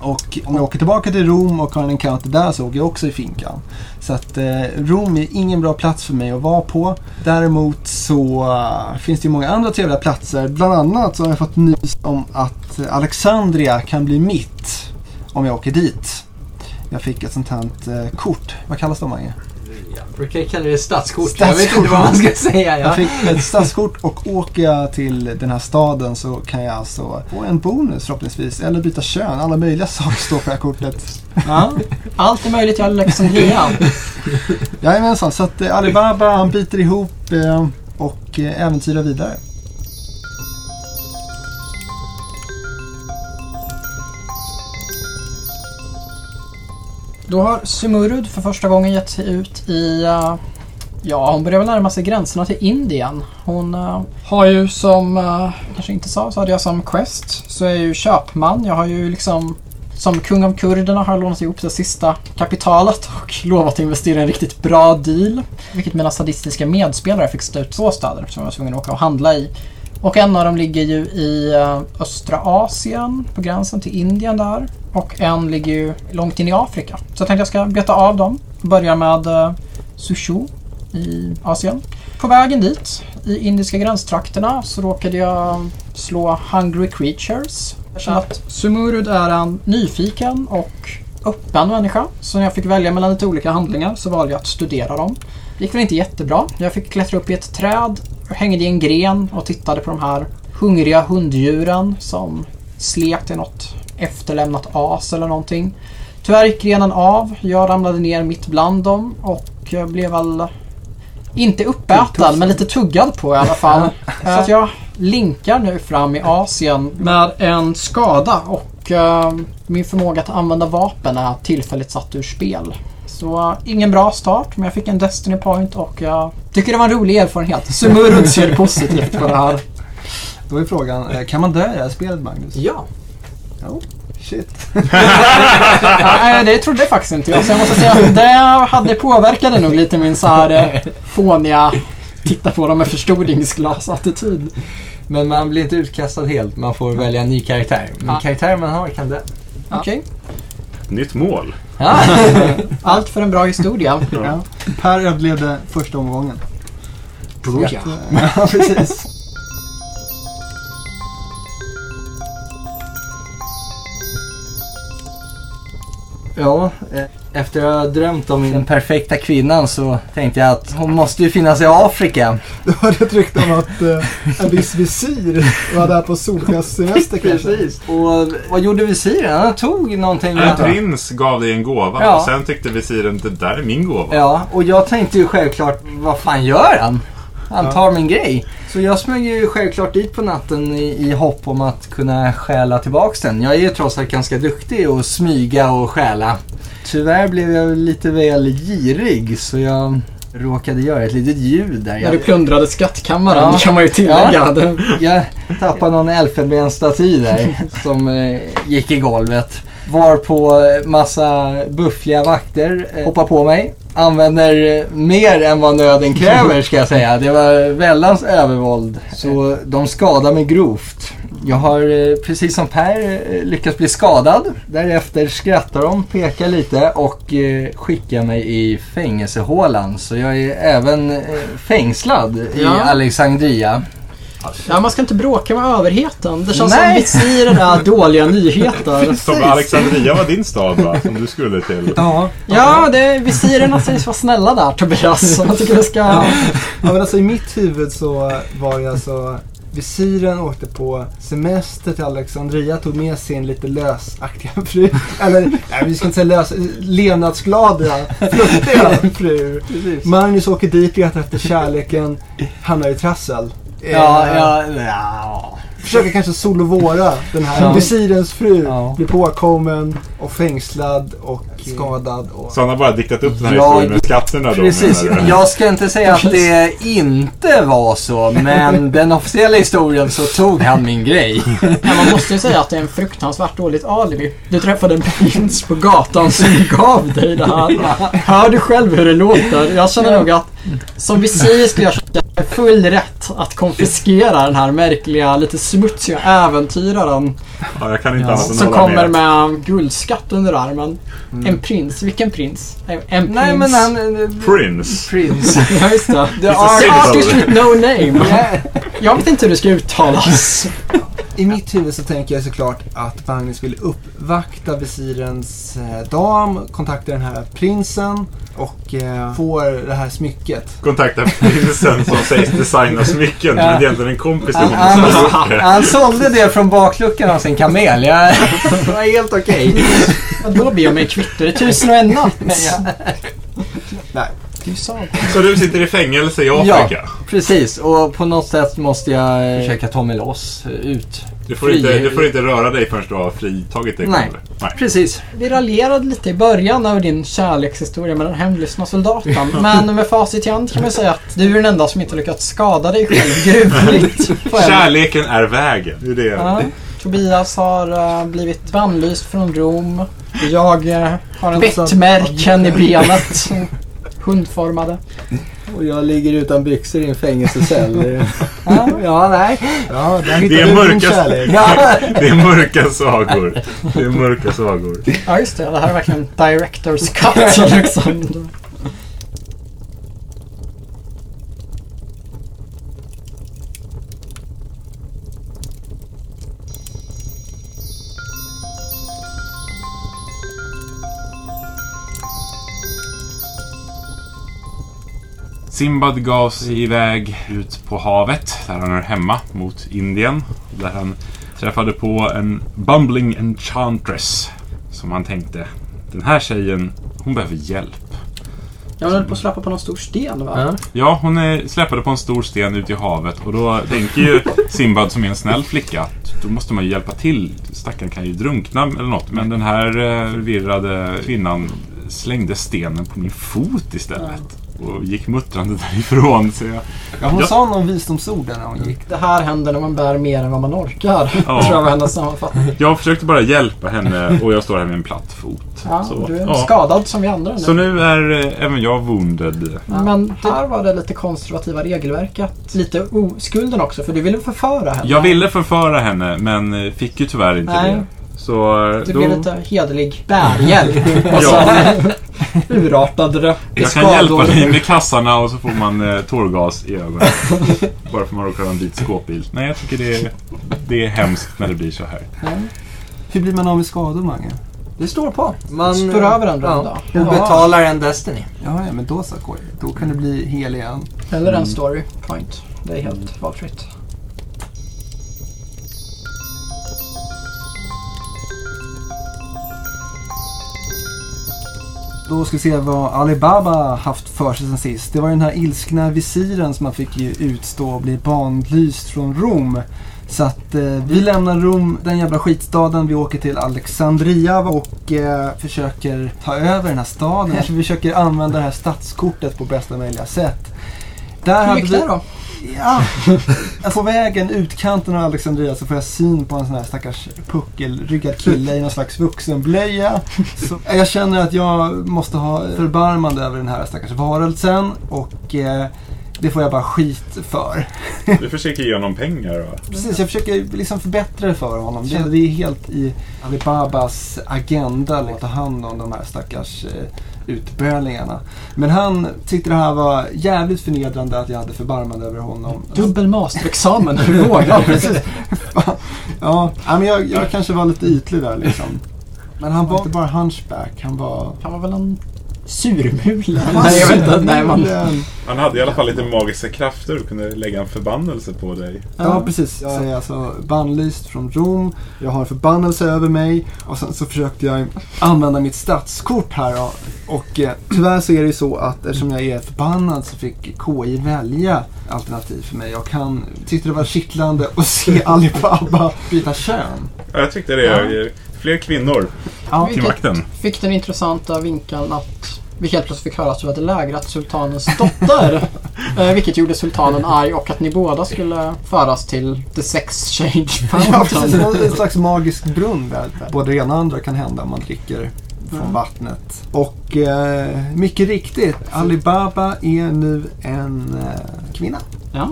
Och om jag åker tillbaka till Rom och har en encounter där så åker jag också i finkan. Så att eh, Rom är ingen bra plats för mig att vara på. Däremot så uh, finns det ju många andra trevliga platser. Bland annat så har jag fått nys om att Alexandria kan bli mitt om jag åker dit. Jag fick ett sånt här eh, kort. Vad kallas de Mange? Jag brukar kalla det stadskort. Jag Stadskort. vet inte vad man ska säga. Jag Ja. fick ett stadskort och åker jag till den här staden så kan jag alltså få en bonus förhoppningsvis. Eller byta kön. Alla möjliga saker står på det här kortet. Ja. Allt är möjligt i Alexandria. Jajamensan, så att eh, Alibaba han biter ihop eh, och eh, äventyrar vidare. Då har Sumurud för första gången gett sig ut i... Uh, ja, hon börjar väl närma sig gränserna till Indien. Hon uh, har ju som... Uh, kanske inte sa, så hade jag som quest. Så är jag ju köpman. Jag har ju liksom... Som kung av kurderna har jag lånat ihop det sista kapitalet och lovat att investera i en riktigt bra deal. Vilket mina sadistiska medspelare fick stå ut två städer som jag var tvungen att åka och handla i. Och en av dem ligger ju i eh, östra Asien, på gränsen till Indien där. Och en ligger ju långt in i Afrika. Så jag tänkte jag ska beta av dem. Börjar med eh, Sushu i Asien. På vägen dit, i indiska gränstrakterna, så råkade jag slå Hungry Creatures. Jag att Sumurud är en nyfiken och öppen människa. Så när jag fick välja mellan lite olika handlingar så valde jag att studera dem. Det gick väl inte jättebra. Jag fick klättra upp i ett träd, hängde i en gren och tittade på de här hungriga hunddjuren som slet i något efterlämnat as eller någonting. Tyvärr gick grenen av. Jag ramlade ner mitt bland dem och jag blev väl inte uppäten men lite tuggad på i alla fall. Så jag linkar nu fram i Asien med en skada och eh, min förmåga att använda vapen är tillfälligt satt ur spel. Så ingen bra start men jag fick en Destiny Point och jag tycker det var en rolig erfarenhet. Sumurud ser positivt på det här. Då är frågan, eh, kan man dö i det här spelet Magnus? Ja. Jo. Shit. Nej, det trodde jag faktiskt inte jag. Så jag måste säga att det hade påverkade nog lite min så här eh, fåniga titta på dem med förstoringsglas-attityd. Men man blir inte utkastad helt. Man får välja en ny karaktär. Men Ja. karaktären man har kan det. Okej. Nytt mål. Ja. Allt för en bra historia. Ja. Per överlevde första omgången. Att, eh, ja, precis. Ja, eh, efter att ha drömt om den perfekta kvinnan så tänkte jag att hon måste ju finnas i Afrika. Du hörde ett rykte om att eh, en viss visir var där på solskenssemester kanske? Precis. Och vad gjorde visiren? Han tog någonting. En prins gav dig en gåva Ja. och sen tyckte visiren det där är min gåva. Ja, och jag tänkte ju självklart, vad fan gör han? Han tar min grej. Så jag smög ju självklart dit på natten i, i hopp om att kunna stjäla tillbaks den. Jag är ju trots allt ganska duktig att smyga och stjäla. Tyvärr blev jag lite väl girig så jag råkade göra ett litet ljud där. När du Jag, plundrade skattkammaren Ja. kan man ju tillägga. Ja. Jag tappade någon elfenbensstaty där som eh, gick i golvet. Var på massa buffliga vakter eh, hoppar på mig. Använder eh, mer än vad nöden kräver ska jag säga. Det var väldans övervåld. Så de skadade mig grovt. Jag har eh, precis som Per eh, lyckats bli skadad. Därefter skrattar de, pekar lite och eh, skickar mig i fängelsehålan. Så jag är även eh, fängslad i Ja. Alexandria. Ja, man ska inte bråka med överheten. Det känns Nej. som visir är dåliga nyheter. Som Alexandria var din stad va? Som du skulle till. Ja, Ja, det, visirerna sägs vara snälla där Tobias. Jag tycker vi ska... ja. ja men alltså i mitt huvud så var det alltså Visiren åkte på semester till Alexandria, tog med sin lite lösaktiga fru. Eller, nej vi ska inte säga lös, levnadsglada, flörtiga fru. Magnus åker dit, letar efter kärleken, hamnar i trassel. Ja, Eh, ja, ja. Försöker kanske solovåra den här Ja. visirens fru. Ja. Blir påkommen och fängslad och skadad. Och... Så han har bara diktat upp den här Ja, historien med skatterna då Precis. Jag ska inte säga att det inte var så, men den officiella historien så tog han min grej. Ja, man måste ju säga att det är en fruktansvärt dåligt alibi. Du träffade en prins på gatan som gav dig det här. Hör du själv hur det låter? Jag känner nog att som visir skulle jag känna full rätt att konfiskera den här märkliga, lite smutsiga äventyraren Ja, jag kan inte Ja. annat än som kommer med. med guldskatt under armen. En prins. Vilken prins? En prins. Nej, men han... Prince. Prins. Ja, just det. The artist with no name. Jag vet inte hur det ska uttalas. I mitt huvud så tänker jag såklart att Magnus vill uppvakta visirens eh, dam, kontakta den här prinsen och eh, får det här smycket. Kontakta prinsen som sägs designa smycken. Men det är egentligen en kompis till Han, honom som har han, gjort det. han sålde det från bakluckan av sin kamel. Jag, det var helt okej. Ja, då blir jag mig kvitt det. Det är tusen och en natt. Nej. Är ju sant. Så du sitter i fängelse i Ja. Afrika? Precis, och på något sätt måste jag eh, försöka ta mig loss eh, ut. Du får, inte, du får inte röra dig förrän du har fritagit dig Nej. Nej. Precis. Vi raljerade lite i början över din kärlekshistoria med den hemlyssna soldaten. Men med facit i hand kan man säga att du är den enda som inte lyckats skada dig själv gruvligt. Kärleken är vägen. Det är det. Ja. Tobias har uh, blivit bannlyst från Rom. Jag uh, har en bettmärken i benet. Hundformade. Och jag ligger utan byxor i en fängelsecell. Ja. ja, nej. Ja, Det är mörka-. Det är mörka sagor. Det är mörka sagor. ja, just det. Det här är verkligen director's cut. Liksom. Simbad gav sig iväg ut på havet, där han är hemma, mot Indien. Där han träffade på en bumbling enchantress. Som han tänkte, den här tjejen, hon behöver hjälp. Jag höll på att släppa på någon stor sten va? Ja. Ja, hon är släpade på en stor sten ute i havet och då tänker ju Simbad som är en snäll flicka att då måste man ju hjälpa till. Stackaren kan ju drunkna eller något. Men den här eh, virrade kvinnan slängde stenen på min fot istället. Och gick muttrande därifrån. Så jag, Ja, hon Ja. sa någon visdomsord där när hon gick. Det här händer när man bär mer än vad man orkar. Ja. Tror jag var hennes sammanfattning. jag försökte bara hjälpa henne och jag står här med en platt fot. Ja, så, du är ja. skadad som vi andra nu. så nu är eh, även jag wounded. Men här var det lite konservativa regelverket. Lite oskulden också, för du ville förföra henne. Jag ville förföra henne men eh, fick ju tyvärr inte Nej. det. Så eh, Du då... blev lite hederlig bärhjälp. Och så urartade det i Jag kan hjälpa dig med kassarna och så får man eh, tårgas i ögonen. Bara för att man råkar ha en vit skåpbil. Nej, jag tycker det är, det är hemskt när det blir så här. Hur blir man av med skador, Mange? Det står på. Man Står över en runda. Ja. Betalar en Destiny. Ja, ja, men då så. Då kan det bli hel igen. Eller en story point. Det är helt valfritt. Då ska vi se vad Alibaba haft för sig sen sist. Det var den här ilskna visiren som man fick utstå och bli banlyst från Rom. Så att eh, vi lämnar Rom, den jävla skitstaden. Vi åker till Alexandria och eh, försöker ta över den här staden. Vi försöker använda det här stadskortet på bästa möjliga sätt. Där Hur gick det då? Ja, alltså, på vägen utkanten av Alexandria så får jag syn på en sån här stackars puckelryggad kille i någon slags vuxenblöja. Så jag känner att jag måste ha förbarmande över den här stackars varelsen och eh, det får jag bara skit för. Du försöker ge honom pengar va? Precis, jag försöker liksom förbättra det för honom. Det, det är helt i Alibabas agenda att ta hand om de här stackars eh, utbölingarna. Men han tyckte det här var jävligt förnedrande att jag hade förbarmande över honom. Dubbel masterexamen, hur vågar precis. ja, men jag, jag kanske var lite ytlig där liksom. Men han var inte bara hunchback, han var... Han var väl en surmula? Nej, jag vet inte. Nej, man... Han hade i alla fall lite magiska krafter och kunde lägga en förbannelse på dig. Ja, precis. Jag är alltså bannlyst från Rom. Jag har en förbannelse över mig. Och sen så försökte jag använda mitt stadskort här. då. Och eh, tyvärr så är det ju så att eftersom jag är förbannad så fick KI välja alternativ för mig. Och han tyckte det var kittlande att se Alibaba byta kön. Ja, jag tyckte det. Ja. Fler kvinnor Ja, till makten. Fick den intressanta vinkeln att vi helt plötsligt fick höra att du hade lägrat sultanens dotter. eh, vilket gjorde sultanen arg och att ni båda skulle föras till the sex change Ja, precis. Det fountain. var en slags magisk brunn där. Både det ena och andra kan hända om man dricker från Mm. vattnet. Och eh, mycket riktigt, Alibaba är nu en eh, kvinna. Ja.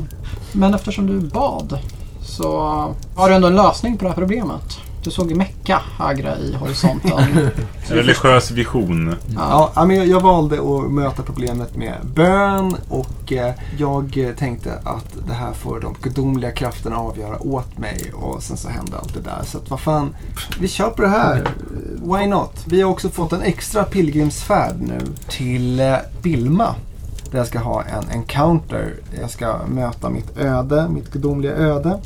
Men eftersom du bad så har du ändå en lösning på det här problemet. Du såg Mecka högre i horisonten. En religiös vision. Ja, ja, men jag, valde att möta problemet med bön och eh, jag tänkte att det här får de gudomliga krafterna avgöra åt mig och sen så hände allt det där. Så att vad fan, vi kör på det här. Why not? Vi har också fått en extra pilgrimsfärd nu till eh, Bilma. Där jag ska ha en encounter. Jag ska möta mitt öde, mitt gudomliga öde.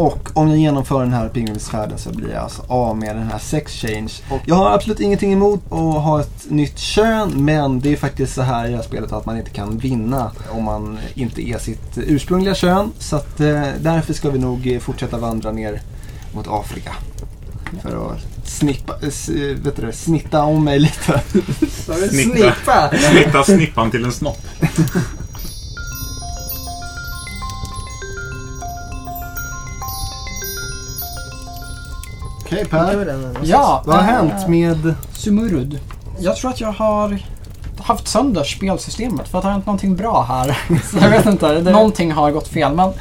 Och om jag genomför den här pilgrimsfärden så blir jag alltså av med den här sex change. Och jag har absolut ingenting emot att ha ett nytt kön men det är faktiskt så här i det här spelet att man inte kan vinna om man inte är sitt ursprungliga kön. Så att eh, därför ska vi nog fortsätta vandra ner mot Afrika. För att snippa, eh, eh, vet du, det, snitta om mig lite. Snippa. Snitta snippan till en snopp. Okej Per, ja, vad har hänt med... Sumurud. Jag tror att jag har haft sönder spelsystemet för att det har hänt någonting bra här. Så jag vet inte, det, någonting har gått fel. Men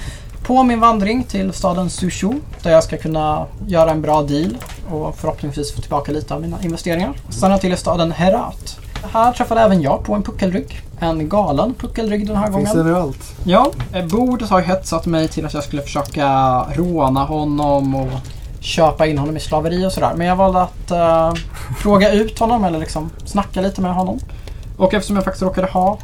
på min vandring till staden Sushu där jag ska kunna göra en bra deal och förhoppningsvis få tillbaka lite av mina investeringar. Stannar jag till i staden Herat. Här träffade även jag på en puckelrygg. En galen puckelrygg den här Finns gången. överallt. Ja, eh, Bord har hetsat mig till att jag skulle försöka råna honom och köpa in honom i slaveri och sådär. Men jag valde att eh, fråga ut honom eller liksom snacka lite med honom. Och eftersom jag faktiskt råkade ha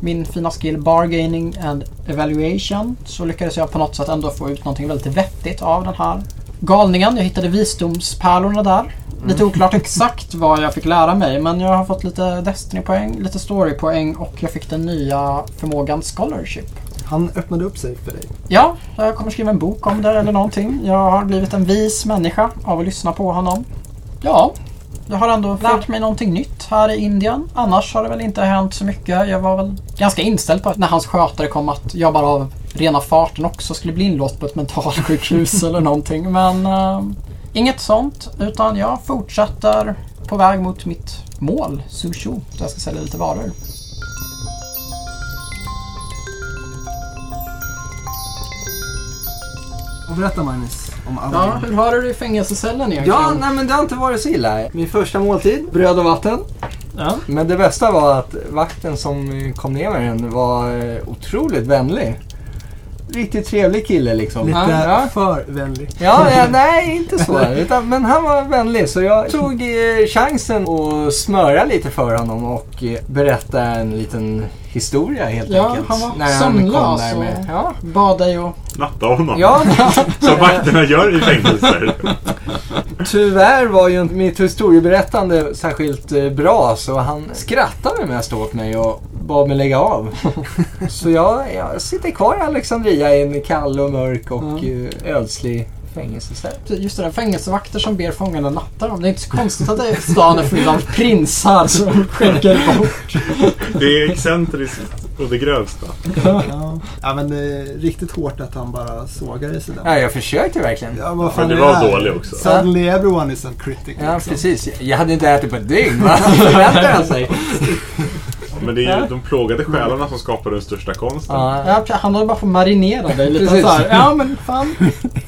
min fina skill bargaining and evaluation så lyckades jag på något sätt ändå få ut någonting väldigt vettigt av den här galningen. Jag hittade visdomspärlorna där. Lite oklart exakt vad jag fick lära mig men jag har fått lite Destiny-poäng, lite story-poäng och jag fick den nya förmågan Scholarship. Han öppnade upp sig för dig. Ja, jag kommer skriva en bok om det eller någonting. Jag har blivit en vis människa av att lyssna på honom. Ja, jag har ändå lärt mig någonting nytt här i Indien. Annars har det väl inte hänt så mycket. Jag var väl ganska inställd på att när hans skötare kom att jag bara av rena farten också skulle bli inlåst på ett mentalsjukhus eller någonting. Men eh, inget sånt. Utan jag fortsätter på väg mot mitt mål, Sushu. Där jag ska sälja lite varor. Berätta Magnus om alla Ja, hur har du det i fängelsecellen egentligen? Ja, nej men det har inte varit så illa. Min första måltid, bröd och vatten. Ja. Men det bästa var att vakten som kom ner med den var eh, otroligt vänlig. Riktigt trevlig kille liksom. Lite Ja, för vänlig. ja, ja nej inte så. Utan, men han var vänlig så jag tog eh, chansen att smöra lite för honom och eh, berätta en liten historia helt Ja, enkelt. han var när han kom sömnlös där med. och- Ja, Bad dig och... Natta honom. ja Som vakterna gör i fängelser. Tyvärr var ju inte mitt historieberättande särskilt eh, bra så han skrattade mest åt mig och bad mig lägga av. så jag, jag sitter kvar i Alexandria i en kall och mörk och eh, ödslig fängelsecell. Just det där, fängelsevakter som ber fångarna natta dem. Det är inte så konstigt att det är stan är full av prinsar som skänker bort. Det är excentriskt och det grövsta. Ja, ja men det är riktigt hårt att han bara sågar i sig där. Ja, jag försökte verkligen. Ja, vad fan Men det var dålig också. Suddenly everyone is a critic. Ja, liksom. precis. Jag hade inte ätit på ett dygn. Vad förväntar han sig? Men det är ju de plågade själarna som skapar den största konsten. Ja, han har ju bara fått marinera dig lite så här. Ja men fan,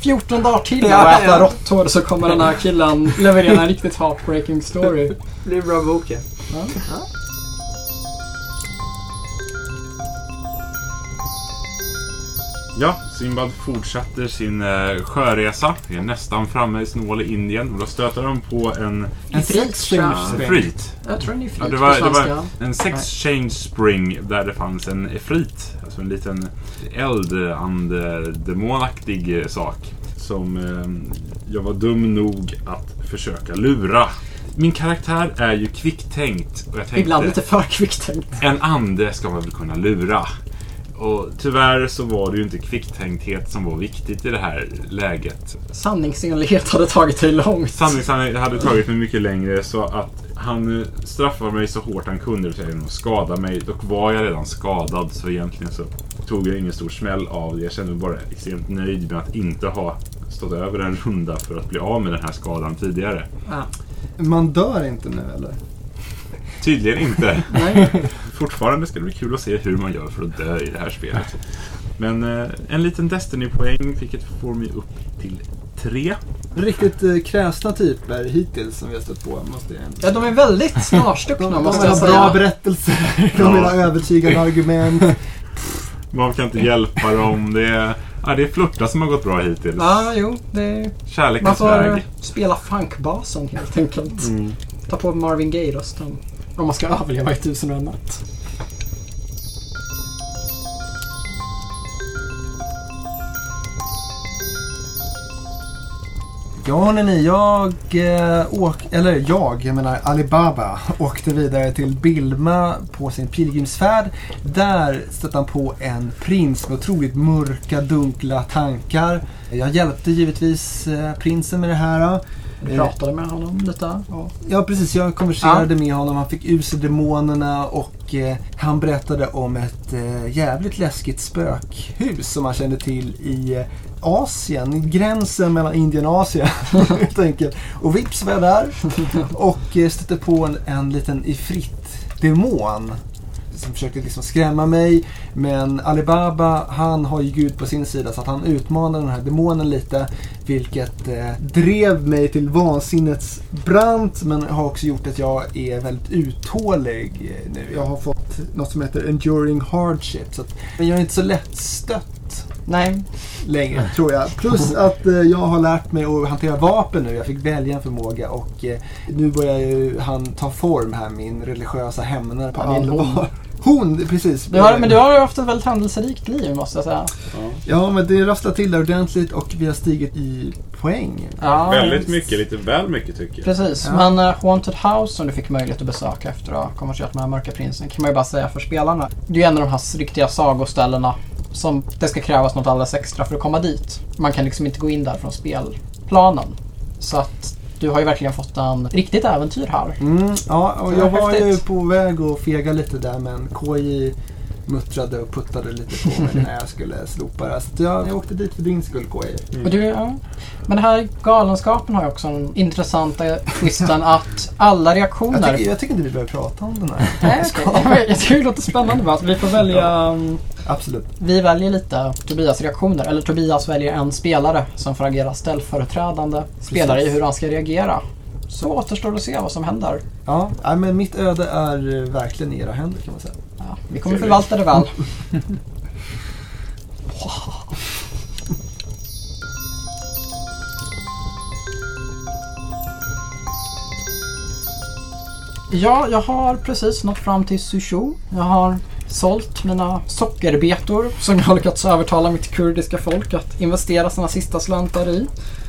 14 dagar till och äta ja. råtthår så kommer den här killen leverera en riktigt heartbreaking story. det är bra bok ja. Ja, Simbad fortsätter sin eh, sjöresa. Vi är nästan framme i snål i Indien. Och då stöter de på en En Ifrit, sex tror jag. change efrit. Jag tror den är Ja, det på var, det svenska. var en sex change spring där det fanns en efrit. Alltså en liten eldande-demonaktig eh, sak. Som eh, jag var dum nog att försöka lura. Min karaktär är ju kvicktänkt. Och jag tänkte, Ibland lite för kvicktänkt. en ande ska man väl kunna lura. Och tyvärr så var det ju inte kvicktänkthet som var viktigt i det här läget. Sanningsenlighet hade tagit dig långt. Sanningshandeln hade tagit mig mycket längre så att han straffade mig så hårt han kunde det vill säga genom att skada mig. Dock var jag redan skadad så egentligen så tog jag ingen stor smäll av det. Jag kände mig bara extremt nöjd med att inte ha stått över en runda för att bli av med den här skadan tidigare. Ja. Man dör inte nu eller? Tydligen inte. Nej. Fortfarande ska det bli kul att se hur man gör för att dö i det här spelet. Men eh, en liten Destiny-poäng, vilket får mig upp till tre. Riktigt eh, kräsna typer hittills som vi har stött på. Måste jag Ja, de är väldigt snarstuckna de, de måste vill jag ha bra säga. berättelser, de Ja. vill ha övertygande argument. Man kan inte hjälpa dem. Det är, ja, det är flörta som har gått bra hittills. Ja, jo. Det... Man Kärlekens får väg. spela funkbasen helt enkelt. Mm. Ta på Marvin Gaye-rösten. Om man ska överleva i tusen och en natt. Ja hörni, jag eh, åk, eller jag, jag menar Alibaba åkte vidare till Bilma på sin pilgrimsfärd. Där stötte han på en prins med otroligt mörka, dunkla tankar. Jag hjälpte givetvis eh, prinsen med det här. Du Eh, pratade med honom lite. Ja. Ja precis, jag konverserade med honom. Han fick ur sig demonerna och eh, han berättade om ett eh, jävligt läskigt spökhus som han kände till i eh, Asien, i gränsen mellan Indien och Asien helt enkelt. Och vips var jag där och eh, stötte på en, en liten ifrit-demon som försökte liksom skrämma mig. Men Alibaba, han har ju Gud på sin sida så att han utmanade den här demonen lite. Vilket eh, drev mig till vansinnets brant men har också gjort att jag är väldigt uthållig eh, nu. Jag har fått något som heter enduring hardship. Så att jag är inte så lättstött Nej, längre tror jag. Plus att eh, jag har lärt mig att hantera vapen nu. Jag fick välja en förmåga och eh, nu börjar ju han ta form här, min religiösa hämnare på allvar. Hon, precis. du har, men du har ju haft ett väldigt händelserikt liv måste jag säga. Ja, men det rasslar till där ordentligt och vi har stigit i poäng. Ja, Väldigt mycket, lite väl mycket tycker jag. Precis, Ja. men uh, Haunted House som du fick möjlighet att besöka efter att ha konverserat med Mörka Prinsen kan man ju bara säga för spelarna. Det är ju en av de här riktiga sagoställena som det ska krävas något alldeles extra för att komma dit. Man kan liksom inte gå in där från spelplanen. Så att du har ju verkligen fått en riktigt äventyr här. Mm, ja, och jag var ju på väg att fega lite där men KJ muttrade och puttade lite på mig när jag skulle slopa det. Så jag, jag åkte dit för din skull KJ. Och du, ja. Men den här galenskapen har ju också den intressanta twisten att alla Jag reaktioner... tycker, jag tycker inte vi behöver prata om den här. Nej, okej. Jag tycker det låter spännande bara. att Vi får välja... um, Absolut. Vi väljer lite Tobias reaktioner. Eller Tobias väljer en spelare som får agera ställföreträdande spelare i hur han ska reagera. Så återstår att se vad som händer. Ja, men mitt öde är eh, verkligen i era händer kan man säga. Ja, vi kommer förvalta det väl. Ja, jag har precis nått fram till Sushu. Jag har sålt mina sockerbetor som jag har lyckats övertala mitt kurdiska folk att investera sina sista slantar i.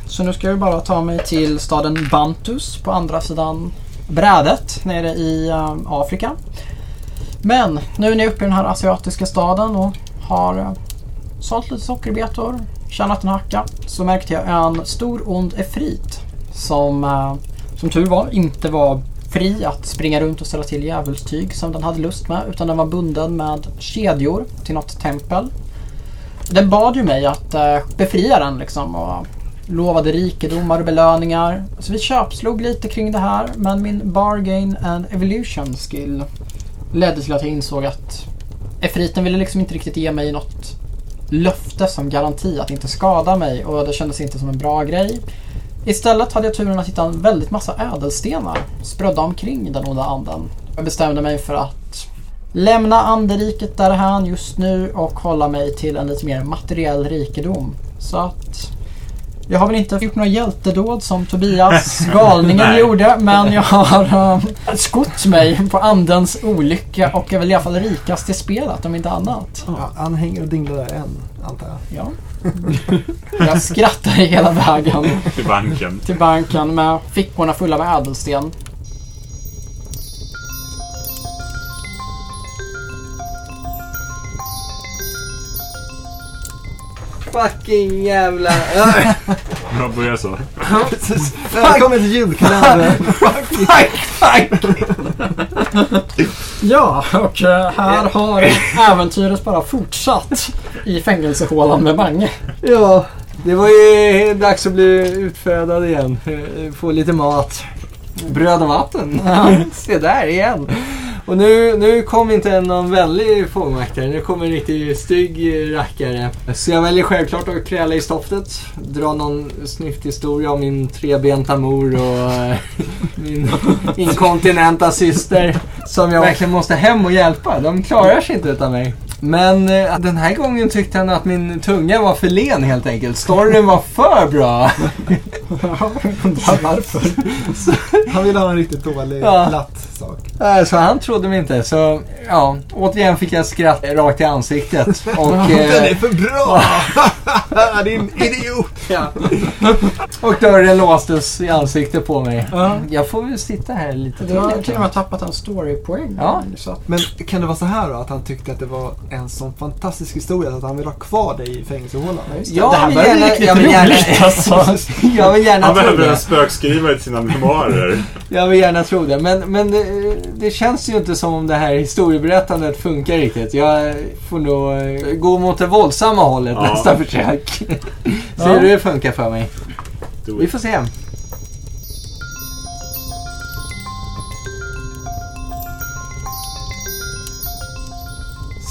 Så nu ska jag bara ta mig till staden Bantus på andra sidan brädet nere i eh, Afrika. Men nu när jag är uppe i den här asiatiska staden och har eh, sålt lite sockerbetor, tjänat en hacka, så märkte jag en stor ond efrit som, eh, som tur var inte var fri att springa runt och ställa till djävulstyg som den hade lust med utan den var bunden med kedjor till något tempel. Den bad ju mig att eh, befria den liksom och lovade rikedomar och belöningar. Så vi köpslog lite kring det här men min bargain and evolution skill ledde till att jag insåg att Efriten ville liksom inte riktigt ge mig något löfte som garanti att inte skada mig och det kändes inte som en bra grej. Istället hade jag turen att hitta en väldigt massa ädelstenar sprödda omkring den onda anden. Jag bestämde mig för att lämna anderiket därhän just nu och hålla mig till en lite mer materiell rikedom. Så att jag har väl inte gjort några hjältedåd som Tobias galningen gjorde men jag har um, skott mig på andens olycka och är väl i alla fall rikast i spelet om inte annat. Ja, han hänger och dinglar där än, antar jag. Ja. Jag skrattar hela vägen Till banken. till banken med fickorna fulla med ädelsten. Fucking jävla... Jag börjar så. Välkommen till julkalendern! fuck, fuck! Ja, och eh, här har äventyret bara fortsatt i fängelsehålan med Mange. Ja, det var ju dags att bli utfödad igen. Eh, Få lite mat. Bröd och vatten. Se där igen. Och nu, nu kom inte någon vänlig fångvaktare. Nu kommer en riktigt stygg rackare. Så jag väljer självklart att kräla i stoftet. Dra någon snyfthistoria om min trebenta mor och eh, min inkontinenta syster. Som jag verkligen måste hem och hjälpa. De klarar sig inte utan mig. Men eh, den här gången tyckte han att min tunga var för len helt enkelt. Storyn var för bra. Undrar varför. Han ville ha en riktigt dålig, Ja. platt sak. Eh, Så han trodde mig inte. Så ja, återigen fick jag skratt rakt i ansiktet. Och, eh, för bra! Din idiot! ja. och dörren låstes i ansiktet på mig. Ja. Jag får väl sitta här lite Du har till och till. med tappat en storypoäng. Ja. Så att, Men kan det vara så här då, att han tyckte att det var en sån fantastisk historia att han ville ha kvar dig i fängelsehålan? Jag det här vill börjar bli gärna- riktigt jag vill gärna- roligt alltså. Jag vill gärna Han behöver en spökskrivare till sina memoarer. Jag vill gärna tro det. Men, men det, det känns ju inte som om det här historieberättandet funkar riktigt. Jag får nog eh, gå mot det våldsamma hållet Ja. nästa försök. Se Ja. hur det funkar för mig. Vi får se.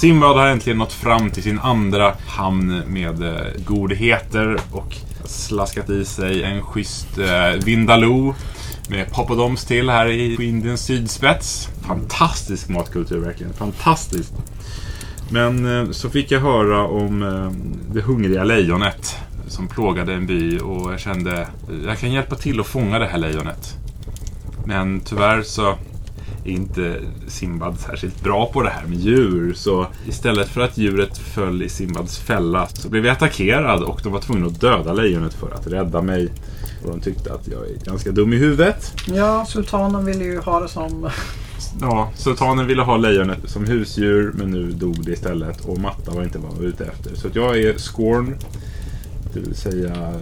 Simbad har äntligen nått fram till sin andra hamn med eh, godheter och slaskat i sig en schysst eh, Vindaloo med poppadoms till här i Indiens sydspets. Fantastisk matkultur verkligen. Fantastiskt. Men eh, så fick jag höra om eh, det hungriga lejonet som plågade en by och jag kände jag kan hjälpa till att fånga det här lejonet. Men tyvärr så är inte Simbad särskilt bra på det här med djur. Så istället för att djuret föll i Simbads fälla så blev jag attackerad och de var tvungna att döda lejonet för att rädda mig. Och de tyckte att jag är ganska dum i huvudet. Ja, sultanen ville ju ha det som... Ja, sultanen ville ha lejonet som husdjur men nu dog det istället och matta var inte vad jag var ute efter. Så att jag är scorn. Det vill säga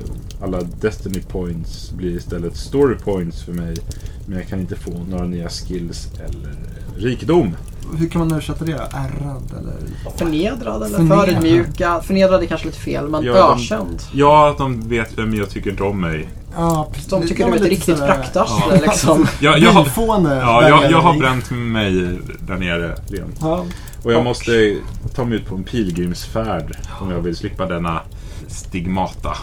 alla Destiny points blir istället story points för mig. Men jag kan inte få några nya skills eller rikedom. Hur kan man översätta det då? Ärrad eller? Förnedrad eller Förnedrad. förödmjukad. Förnedrad är kanske lite fel, men Ja, de- ökänd. Ja, att de vet vem jag tycker inte om mig. Ja. De tycker Ja, du är ett riktigt sådär- praktarsle liksom. Jag, jag, har, ja, jag, jag har bränt mig där nere, Leon. Ja. Och jag Och- måste ta mig ut på en pilgrimsfärd om jag vill slippa denna stigmata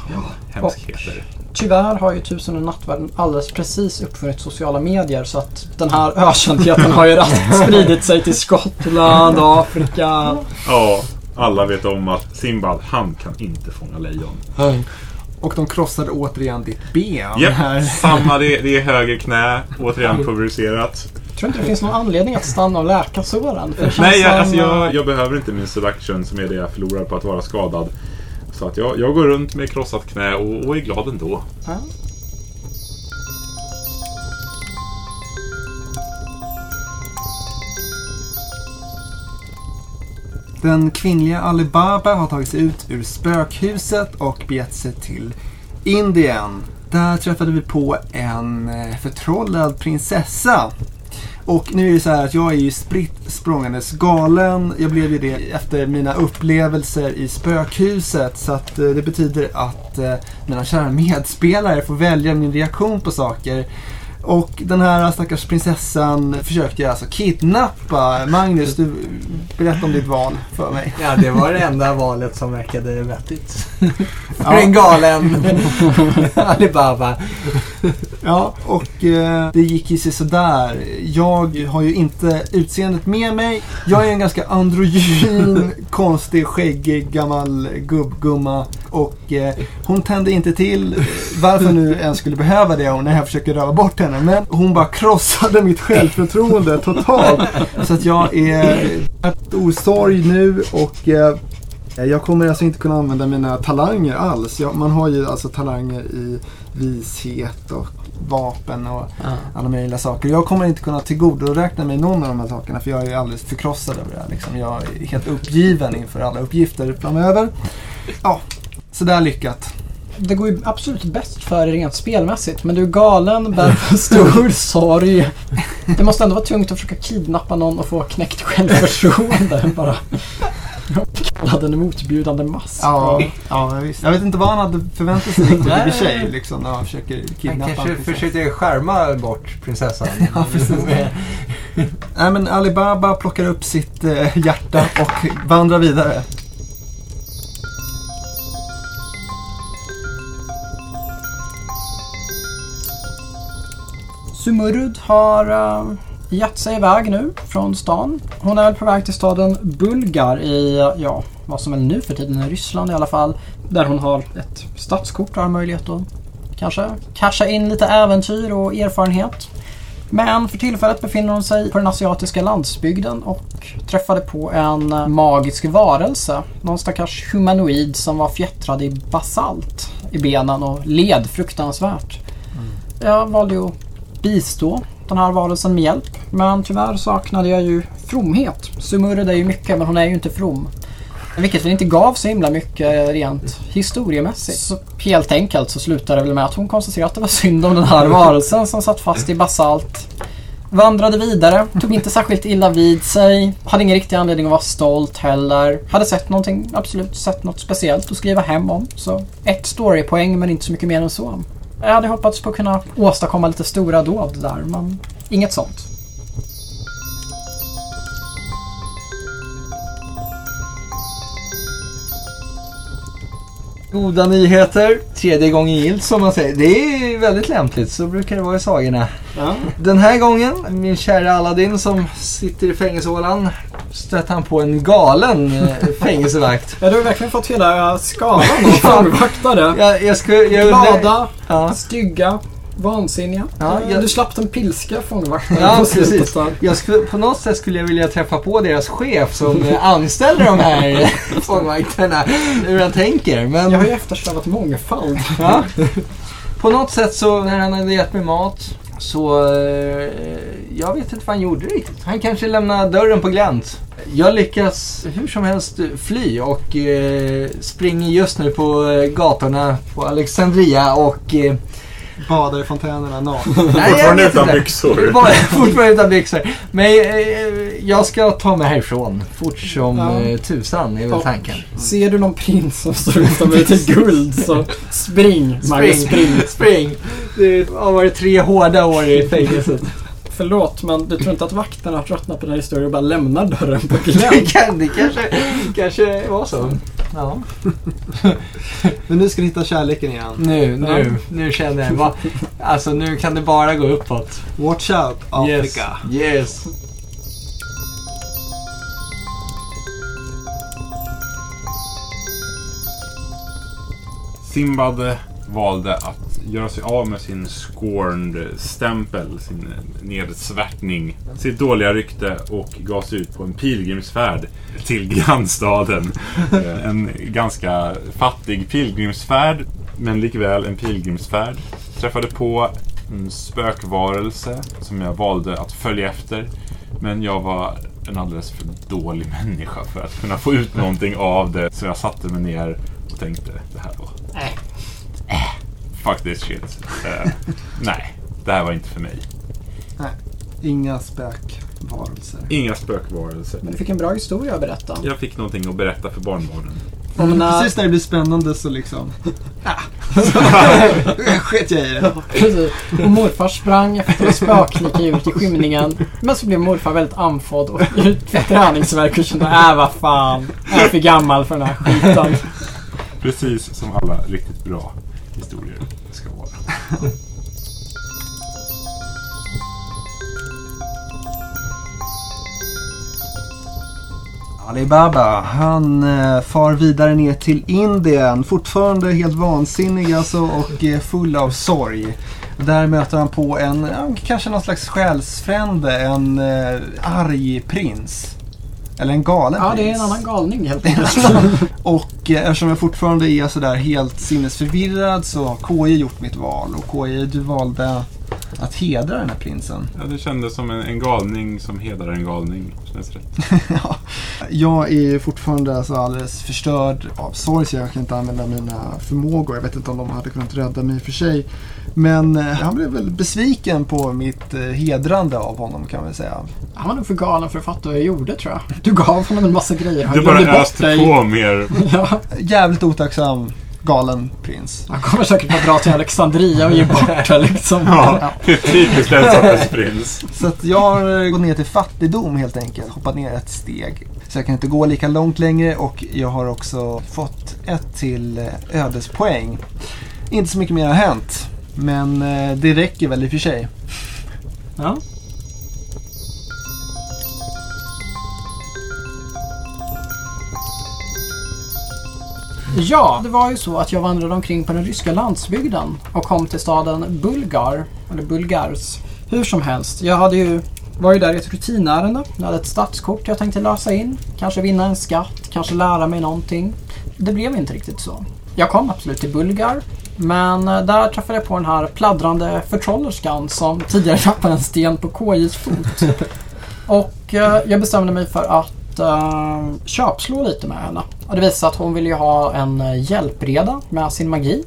hemskheter. Tyvärr har ju Tusen och nattvärden alldeles precis uppfunnit sociala medier så att den här ökändheten har ju raskt spridit sig till Skottland, Afrika. Ja, alla vet om att Simbad, han kan inte fånga lejon. Och de krossade återigen ditt ben. Japp, här. samma det, det är höger knä, återigen pulveriserat. Jag tror inte det finns någon anledning att stanna och läka såren. Nej, jag, som, alltså jag, jag behöver inte min seduction som är det jag förlorar på att vara skadad. Så att jag, jag går runt med krossat knä och, och är glad ändå. ja. Den kvinnliga Alibaba har tagit sig ut ur spökhuset och begett sig till Indien. Där träffade vi på en eh, förtrollad prinsessa. Och nu är det så här att jag är ju spritt språngandes galen. Jag blev ju det efter mina upplevelser i spökhuset. Så att eh, det betyder att eh, mina kära medspelare får välja min reaktion på saker. Och den här stackars prinsessan försökte jag alltså kidnappa. Magnus, du berätta om ditt val för mig. Ja, det var det enda valet som verkade vettigt. För Ja. en galen Alibaba. Ja, och eh, det gick ju sig sådär. Jag har ju inte utseendet med mig. Jag är en ganska androgyn, konstig, skäggig, gammal gubbgumma. Och eh, hon tände inte till, varför nu ens skulle behöva det när jag försöker röva bort henne. Men hon bara krossade mitt självförtroende totalt. Så att jag är ett osorg nu och eh, jag kommer alltså inte kunna använda mina talanger alls. Jag, man har ju alltså talanger i vishet och vapen och alla möjliga saker. Jag kommer inte kunna tillgodoräkna mig någon av de här sakerna för jag är alldeles förkrossad över det här. Liksom. Jag är helt uppgiven inför alla uppgifter framöver. Ja, sådär lyckat. Det går ju absolut bäst för dig rent spelmässigt. Men du är galen, bär på stor sorg. Det måste ändå vara tungt att försöka kidnappa någon och få knäckt självförtroende. Bara kalla den motbjudande mask. Ja, ja visst. Jag vet inte vad han hade förväntat sig riktigt i och för sig liksom, när han försöker Han kidnappa kanske en prinsessa. försökte skärma bort prinsessan. Ja, precis. Nej men Alibaba plockar upp sitt eh, hjärta och vandrar vidare. Sumurud har uh, gett sig iväg nu från stan. Hon är väl på väg till staden Bulgar i, ja, vad som är nu för tiden är Ryssland i alla fall. Där hon har ett stadskort och har möjlighet att kanske casha in lite äventyr och erfarenhet. Men för tillfället befinner hon sig på den asiatiska landsbygden och träffade på en magisk varelse. Någon stackars humanoid som var fjättrad i basalt i benen och led fruktansvärt. Jag valde ju att bistå den här varelsen med hjälp. Men tyvärr saknade jag ju fromhet. Sumurred är ju mycket men hon är ju inte from. Vilket väl inte gav så himla mycket rent historiemässigt. Så helt enkelt så slutade det väl med att hon konstaterade att det var synd om den här varelsen som satt fast i basalt. Vandrade vidare, tog inte särskilt illa vid sig, hade ingen riktig anledning att vara stolt heller. Hade sett någonting, absolut sett något speciellt att skriva hem om. Så ett storypoäng men inte så mycket mer än så. Jag hade hoppats på att kunna åstadkomma lite stora dåd där, men inget sånt. Goda nyheter, tredje gången gillt som man säger. Det är väldigt lämpligt, så brukar det vara i sagorna. Den här gången, min kära Aladdin som sitter i fängelsehålan, stötte han på en galen eh, fängelsevakt. Ja, du har verkligen fått hela skalan av fångvaktare. Jag, jag skulle... Jag, Glada, Ja, stygga, vansinniga. Ja, jag- Du slapp den pilska fångvaktaren Ja, på precis. jag skulle, på något sätt skulle jag vilja träffa på deras chef som eh, anställer de här fångvaktarna. Hur han tänker. Men Jag har ju eftersträvat mångfald. ja, på något sätt så när han hade gett mig mat så eh, jag vet inte vad han gjorde riktigt. Han kanske lämnade dörren på glänt. Jag lyckas hur som helst fly och eh, springer just nu på eh, gatorna på Alexandria och eh, Badar i fontänerna naken. Fortfarande utan inte. byxor. Bara, fortfarande utan byxor. Men eh, jag ska ta mig härifrån fort som Ja. eh, tusan är väl tanken. Ser du någon prins som står utan med lite guld så spring, Magnus, spring. Spring! Det har varit tre hårda år i fängelset. Förlåt, men du tror inte att vakterna tröttnar på den här historien och bara lämnar dörren på Det, glänt? kan, det kanske, kanske var så. Ja. Men nu ska ni hitta kärleken igen. Nu, nu, nu känner jag. Va, alltså nu kan det bara gå uppåt. Watch out, Afrika. Yes. yes. Simbad valde att göra sig av med sin scorned-stämpel, sin nedsvärtning, sitt dåliga rykte och gav sig ut på en pilgrimsfärd till grannstaden. Eh, en ganska fattig pilgrimsfärd, men likväl en pilgrimsfärd. Träffade på en spökvarelse som jag valde att följa efter. Men jag var en alldeles för dålig människa för att kunna få ut någonting av det. Så jag satte mig ner och tänkte, det här var... Fuck this shit. Eh, nej, det här var inte för mig. Inga spökvarelser. Inga spökvarelser. Men du fick en bra historia att berätta. Jag fick någonting att berätta för barnbarnen. Om när, Precis när det blir spännande så liksom... Sket jag i det. Precis. Och morfar sprang efter att spöklika ut i skymningen. Men så blev morfar väldigt andfådd och fick träningsvärk och kände äh vad fan. Jag är för gammal för den här skiten. Precis som alla riktigt bra historier ska vara. Alibaba, han eh, far vidare ner till Indien. Fortfarande helt vansinnig alltså och eh, full av sorg. Där möter han på en, eh, kanske någon slags själsfrände, en eh, arg prins. Eller en galen Ja, det är en annan galning helt enkelt. Och eh, eftersom jag fortfarande är sådär helt sinnesförvirrad så har KJ gjort mitt val. Och KJ, du valde att hedra den här prinsen. Ja, det kändes som en, en galning som hedrar en galning. Känns rätt. ja. Jag är fortfarande alltså alldeles förstörd av sorg så jag kan inte använda mina förmågor. Jag vet inte om de hade kunnat rädda mig för sig. Men eh, han blev väl besviken på mitt eh, hedrande av honom kan man väl säga. Han var nog för galen för att fatta vad jag gjorde tror jag. Du gav honom en massa grejer. Han Du bara öste på mer. Ja, Jävligt otacksam, galen prins. han kommer säkert att dra till Alexandria och ge bort det liksom. Ja, typiskt den sortens prins. Så att jag har eh, gått ner till fattigdom helt enkelt. Hoppat ner ett steg. Så jag kan inte gå lika långt längre och jag har också fått ett till eh, ödespoäng. Inte så mycket mer har hänt. Men eh, det räcker väl i och för sig. Ja. Ja, det var ju så att jag vandrade omkring på den ryska landsbygden och kom till staden Bulgar, eller Bulgars. Hur som helst, jag hade ju var ju där i ett rutinärende. Jag hade ett stadskort jag tänkte lösa in. Kanske vinna en skatt, kanske lära mig någonting. Det blev inte riktigt så. Jag kom absolut till Bulgar. Men eh, där träffade jag på den här pladdrande förtrollerskan som tidigare tappade en sten på KJs fot. Och eh, jag bestämde mig för att eh, köpslå lite med henne. Och det visade sig att hon ville ju ha en eh, hjälpreda med sin magi.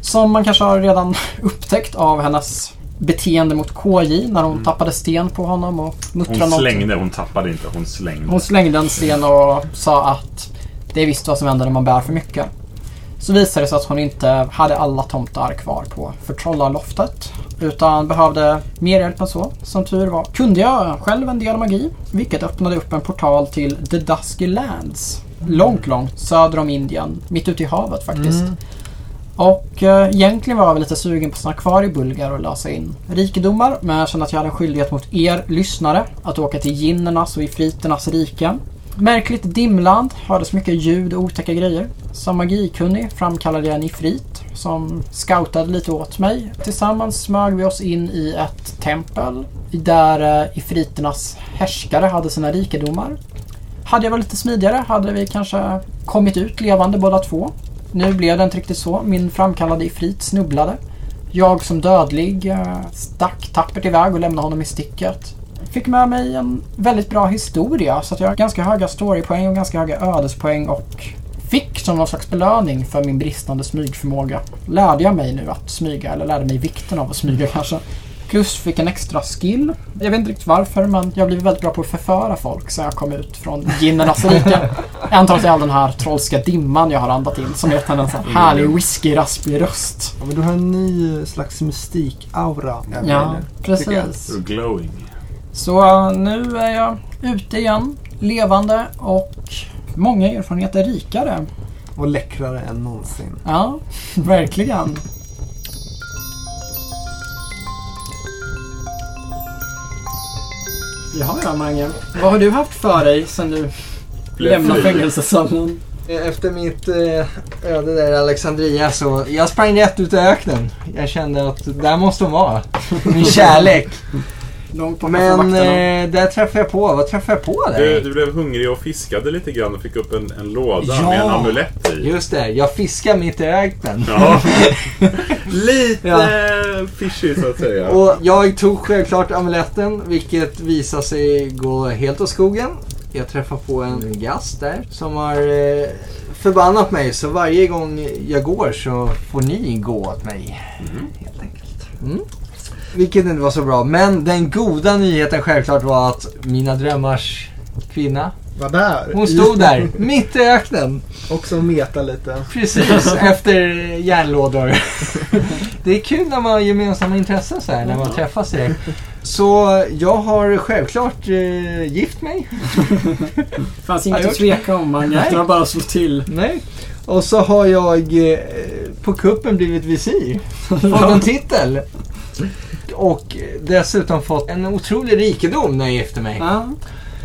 Som man kanske har redan upptäckt av hennes beteende mot KJ när hon tappade sten på honom och muttrade Hon någonting. slängde, hon tappade inte, hon slängde. Hon slängde en sten och sa att det är visst vad som händer när man bär för mycket. Så visade det sig att hon inte hade alla tomtar kvar på förtrollarloftet. Utan behövde mer hjälp än så. Som tur var kunde jag själv en del magi. Vilket öppnade upp en portal till The Dusky Lands. Långt, långt söder om Indien. Mitt ute i havet faktiskt. Mm. Och eh, egentligen var jag väl lite sugen på att stanna kvar i Bulgar och lösa in rikedomar. Men jag kände att jag hade en skyldighet mot er lyssnare att åka till ginnernas och ifriternas rike. Märkligt dimland, hördes mycket ljud och otäcka grejer. Som magikunnig framkallade jag en ifrit som scoutade lite åt mig. Tillsammans smög vi oss in i ett tempel där eh, ifriternas härskare hade sina rikedomar. Hade jag varit lite smidigare hade vi kanske kommit ut levande båda två. Nu blev det inte riktigt så. Min framkallade ifrit snubblade. Jag som dödlig eh, stack tappert iväg och lämnade honom i sticket. Fick med mig en väldigt bra historia så att jag har ganska höga storypoäng och ganska höga ödespoäng och fick som någon slags belöning för min bristande smygförmåga. Lärde jag mig nu att smyga eller lärde mig vikten av att smyga kanske. Plus fick en extra skill. Jag vet inte riktigt varför men jag blev väldigt bra på att förföra folk sen jag kom ut från ginnernas rike. Antar att det är all den här trollska dimman jag har andat in som gett henne en sån här härlig whisky-raspig röst. Ja, men du har en ny slags mystik-aura. Ja, precis. Glowing. Så nu är jag ute igen, levande och många erfarenheter rikare. Och läckrare än någonsin. Ja, verkligen. Jaha, ja Mange. Vad har du haft för dig sen du lämnade fri. fängelsecellen? Efter mitt eh, öde där i Alexandria så jag sprang rätt ut i öknen. Jag kände att där måste hon vara. Min kärlek. Långt borta från Men vakterna. eh, där träffade jag på, vad träffade jag på där? Du, du blev hungrig och fiskade lite grann och fick upp en, en låda Ja. med en amulett i. Just det, jag fiskar mitt i öknen. Ja. Lite Ja. fishy så att säga. Och jag tog självklart amuletten vilket visade sig gå helt åt skogen. Jag träffade på en gast där som har eh, förbannat mig så varje gång jag går så får ni gå åt mig. Helt enkelt. Mm. Vilket inte var så bra. Men den goda nyheten självklart var att mina drömmars kvinna var där. Hon stod där, mitt i öknen. Också meta lite. Precis, efter järnlådor. Det är kul när man har gemensamma intressen så här, när man träffas direkt. Så jag har självklart eh, gift mig. Fanns Har inget att tveka om Magnus. Det var bara att slå till. Nej. Och så har jag eh, på kuppen blivit visir. Fått en titel. Och dessutom fått en otrolig rikedom när jag gifte mig. Ja.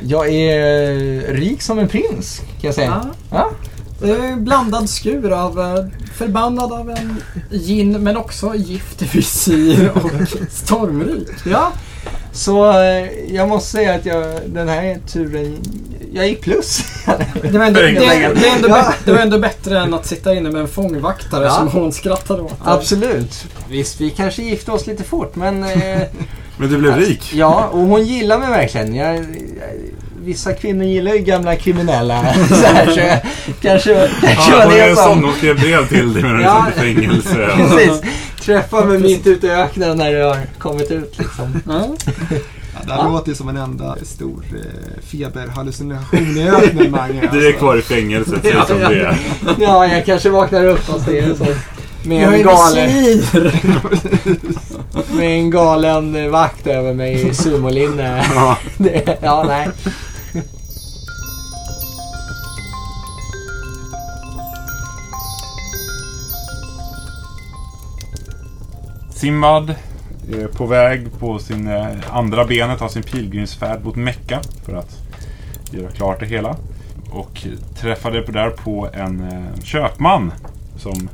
Jag är rik som en prins, kan jag säga. Ja. Ja. Det är en blandad skur av eh, förbannad av en gin men också gift visir och stormrik. Ja. Så eh, jag måste säga att jag, den här turen, jag gick plus. Det var, ändå, det, det, är ändå Ja. det var ändå bättre än att sitta inne med en fångvaktare Ja. som hon skrattade åt. Absolut. Visst, vi kanske gifte oss lite fort, men... Eh, Men du blev rik. ja, och hon gillar mig verkligen. Jag, jag, vissa kvinnor gillar ju gamla kriminella. så här, så jag, kanske, kanske Ja, var det en sån. som... Hon skrev brev till dig medan du Ja. satt i fängelse. Precis. Träffa mig mitt ute i öknen när du har kommit ut liksom. Ja. Ja, det här låter ju som en enda stor eh, feberhallucination i öknen, Mange. Du är kvar i fängelset, ut som det är. Ja, jag kanske vaknar upp och ser det så. Med Jag en galen, med en galen vakt över mig i sumolinne. Ja. Ja, nej. Simbad är på väg på sin eh, andra benet av sin pilgrimsfärd mot Mecka för att göra klart det hela. Och träffade där på en eh, köpman som,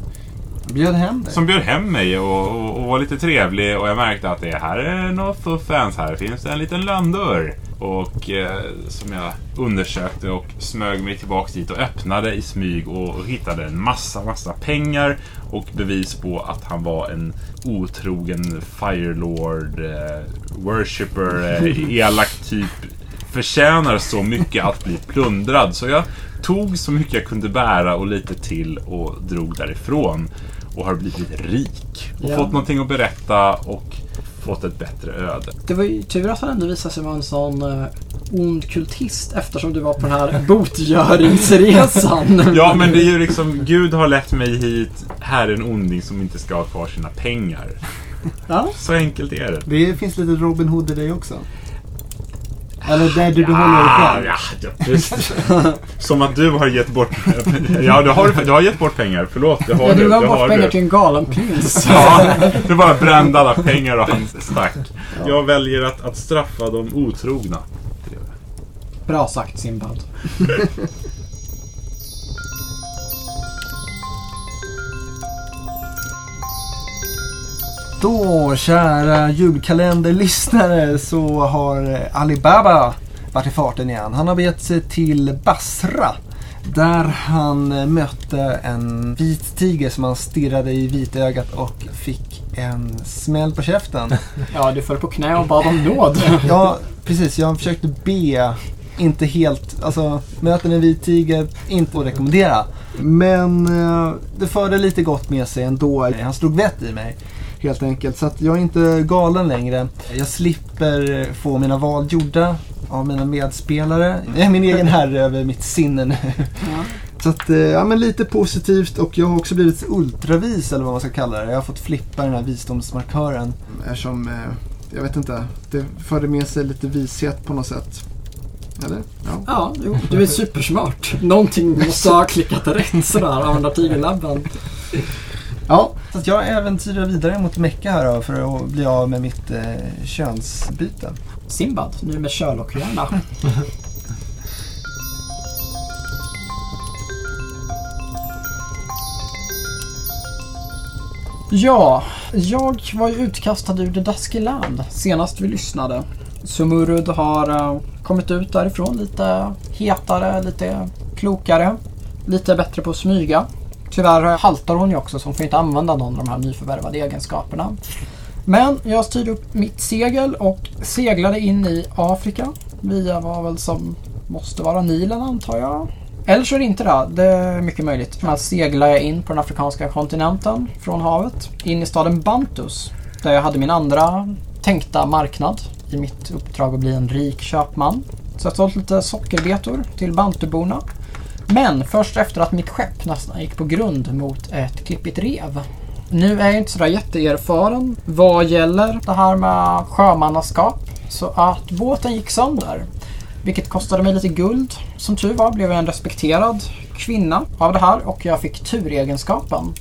Bjöd hem dig. som bjöd hem mig och, och, och var lite trevlig och jag märkte att det här är något för fans. Här finns det en liten lönndörr. Och eh, som jag undersökte och smög mig tillbaks dit och öppnade i smyg och, och hittade en massa, massa pengar och bevis på att han var en otrogen Firelord, eh, worshipper, eh, elak typ. Förtjänar så mycket att bli plundrad. Så jag tog så mycket jag kunde bära och lite till och drog därifrån. Och har blivit rik. Och Ja. fått någonting att berätta och fått ett bättre öde. Det var ju tur att han ändå visade sig vara en sån uh, ond kultist eftersom du var på den här botgöringsresan. Ja, men det är ju liksom, Gud har lett mig hit. Här är en onding som inte ska ha kvar sina pengar. Ja. Så enkelt är det. Det finns lite Robin Hood i dig också. Eller där du behåller dig själv. ja, ja, just. Som att du har gett bort... Ja, du har, du har gett bort pengar. Förlåt, det har Ja, du. du gav det bort har pengar du. till en galen prins. Ja, du bara brände alla pengar och han stack. Jag väljer att, att straffa de otrogna. Bra sagt Simbad. Då, kära julkalenderlyssnare, så har Alibaba varit i farten igen. Han har begett sig till Basra. Där han mötte en vit tiger som han stirrade i vitögat och fick en smäll på käften. Ja, du föll på knä och bad om nåd. Ja, precis. Jag försökte be. Inte helt, alltså möten en vit tiger, inte att rekommendera. Men eh, det förde lite gott med sig ändå. Han slog vett i mig. Helt enkelt. Så att jag är inte galen längre. Jag slipper få mina val gjorda av mina medspelare. Jag är min egen herre över mitt sinne nu. Ja. Så att, eh, ja men lite positivt och jag har också blivit ultravis eller vad man ska kalla det. Jag har fått flippa den här visdomsmarkören. Eftersom, eh, jag vet inte, det förde med sig lite vishet på något sätt. Eller? Ja. Ja, jo, du är supersmart. Någonting måste ha klickat rätt sådär, använda tigerlabben. Ja. Så jag äventyrar vidare mot Mecka här då för att bli av med mitt eh, könsbyte. Simbad, nu med Sherlock-hjärna. Ja, jag var ju utkastad ur The Dusky Land senast vi lyssnade. Sumurud har eh, kommit ut därifrån lite hetare, lite klokare, lite bättre på att smyga. Tyvärr haltar hon ju också så hon får inte använda någon av de här nyförvärvade egenskaperna. Men jag styrde upp mitt segel och seglade in i Afrika via vad väl som måste vara Nilen antar jag. Eller så är det inte det. Det är mycket möjligt. Här seglade jag in på den afrikanska kontinenten från havet. In i staden Bantus. Där jag hade min andra tänkta marknad i mitt uppdrag att bli en rik köpman. Så jag har sålt lite sockerbetor till bantuborna. Men först efter att mitt skepp nästan gick på grund mot ett klippigt rev. Nu är jag inte sådär jätteerfaren vad gäller det här med sjömannaskap. Så att båten gick sönder. Vilket kostade mig lite guld. Som tur var blev jag en respekterad kvinna av det här och jag fick turegenskapen.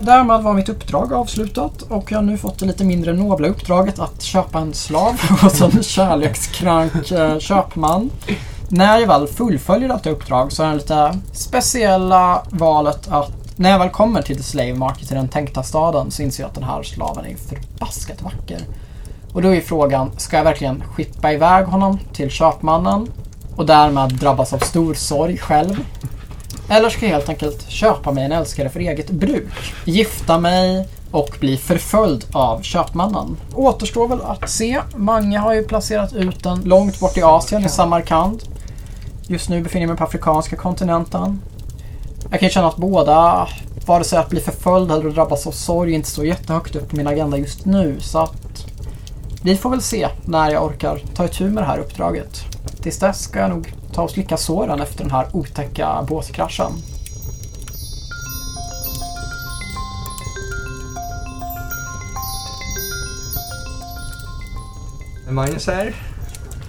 Därmed var mitt uppdrag avslutat och jag har nu fått det lite mindre nobla uppdraget att köpa en slav hos en kärlekskrank eh, köpman. När jag väl fullföljer detta uppdrag så är det lite speciella valet att när jag väl kommer till The Slave Market i den tänkta staden så inser jag att den här slaven är förbaskat vacker. Och då är frågan, ska jag verkligen skippa iväg honom till köpmannen och därmed drabbas av stor sorg själv? Eller ska jag helt enkelt köpa mig en älskare för eget bruk? Gifta mig och bli förföljd av köpmannen. Återstår väl att se. Mange har ju placerat ut den långt bort i Asien, i Samarkand. Just nu befinner jag mig på afrikanska kontinenten. Jag kan ju känna att båda, vare sig att bli förföljd eller att drabbas av sorg, inte står jättehögt upp på min agenda just nu. Så att vi får väl se när jag orkar ta itu med det här uppdraget. Tills dess ska jag nog ta och slicka såren efter den här otäcka båtkraschen. Magnus här.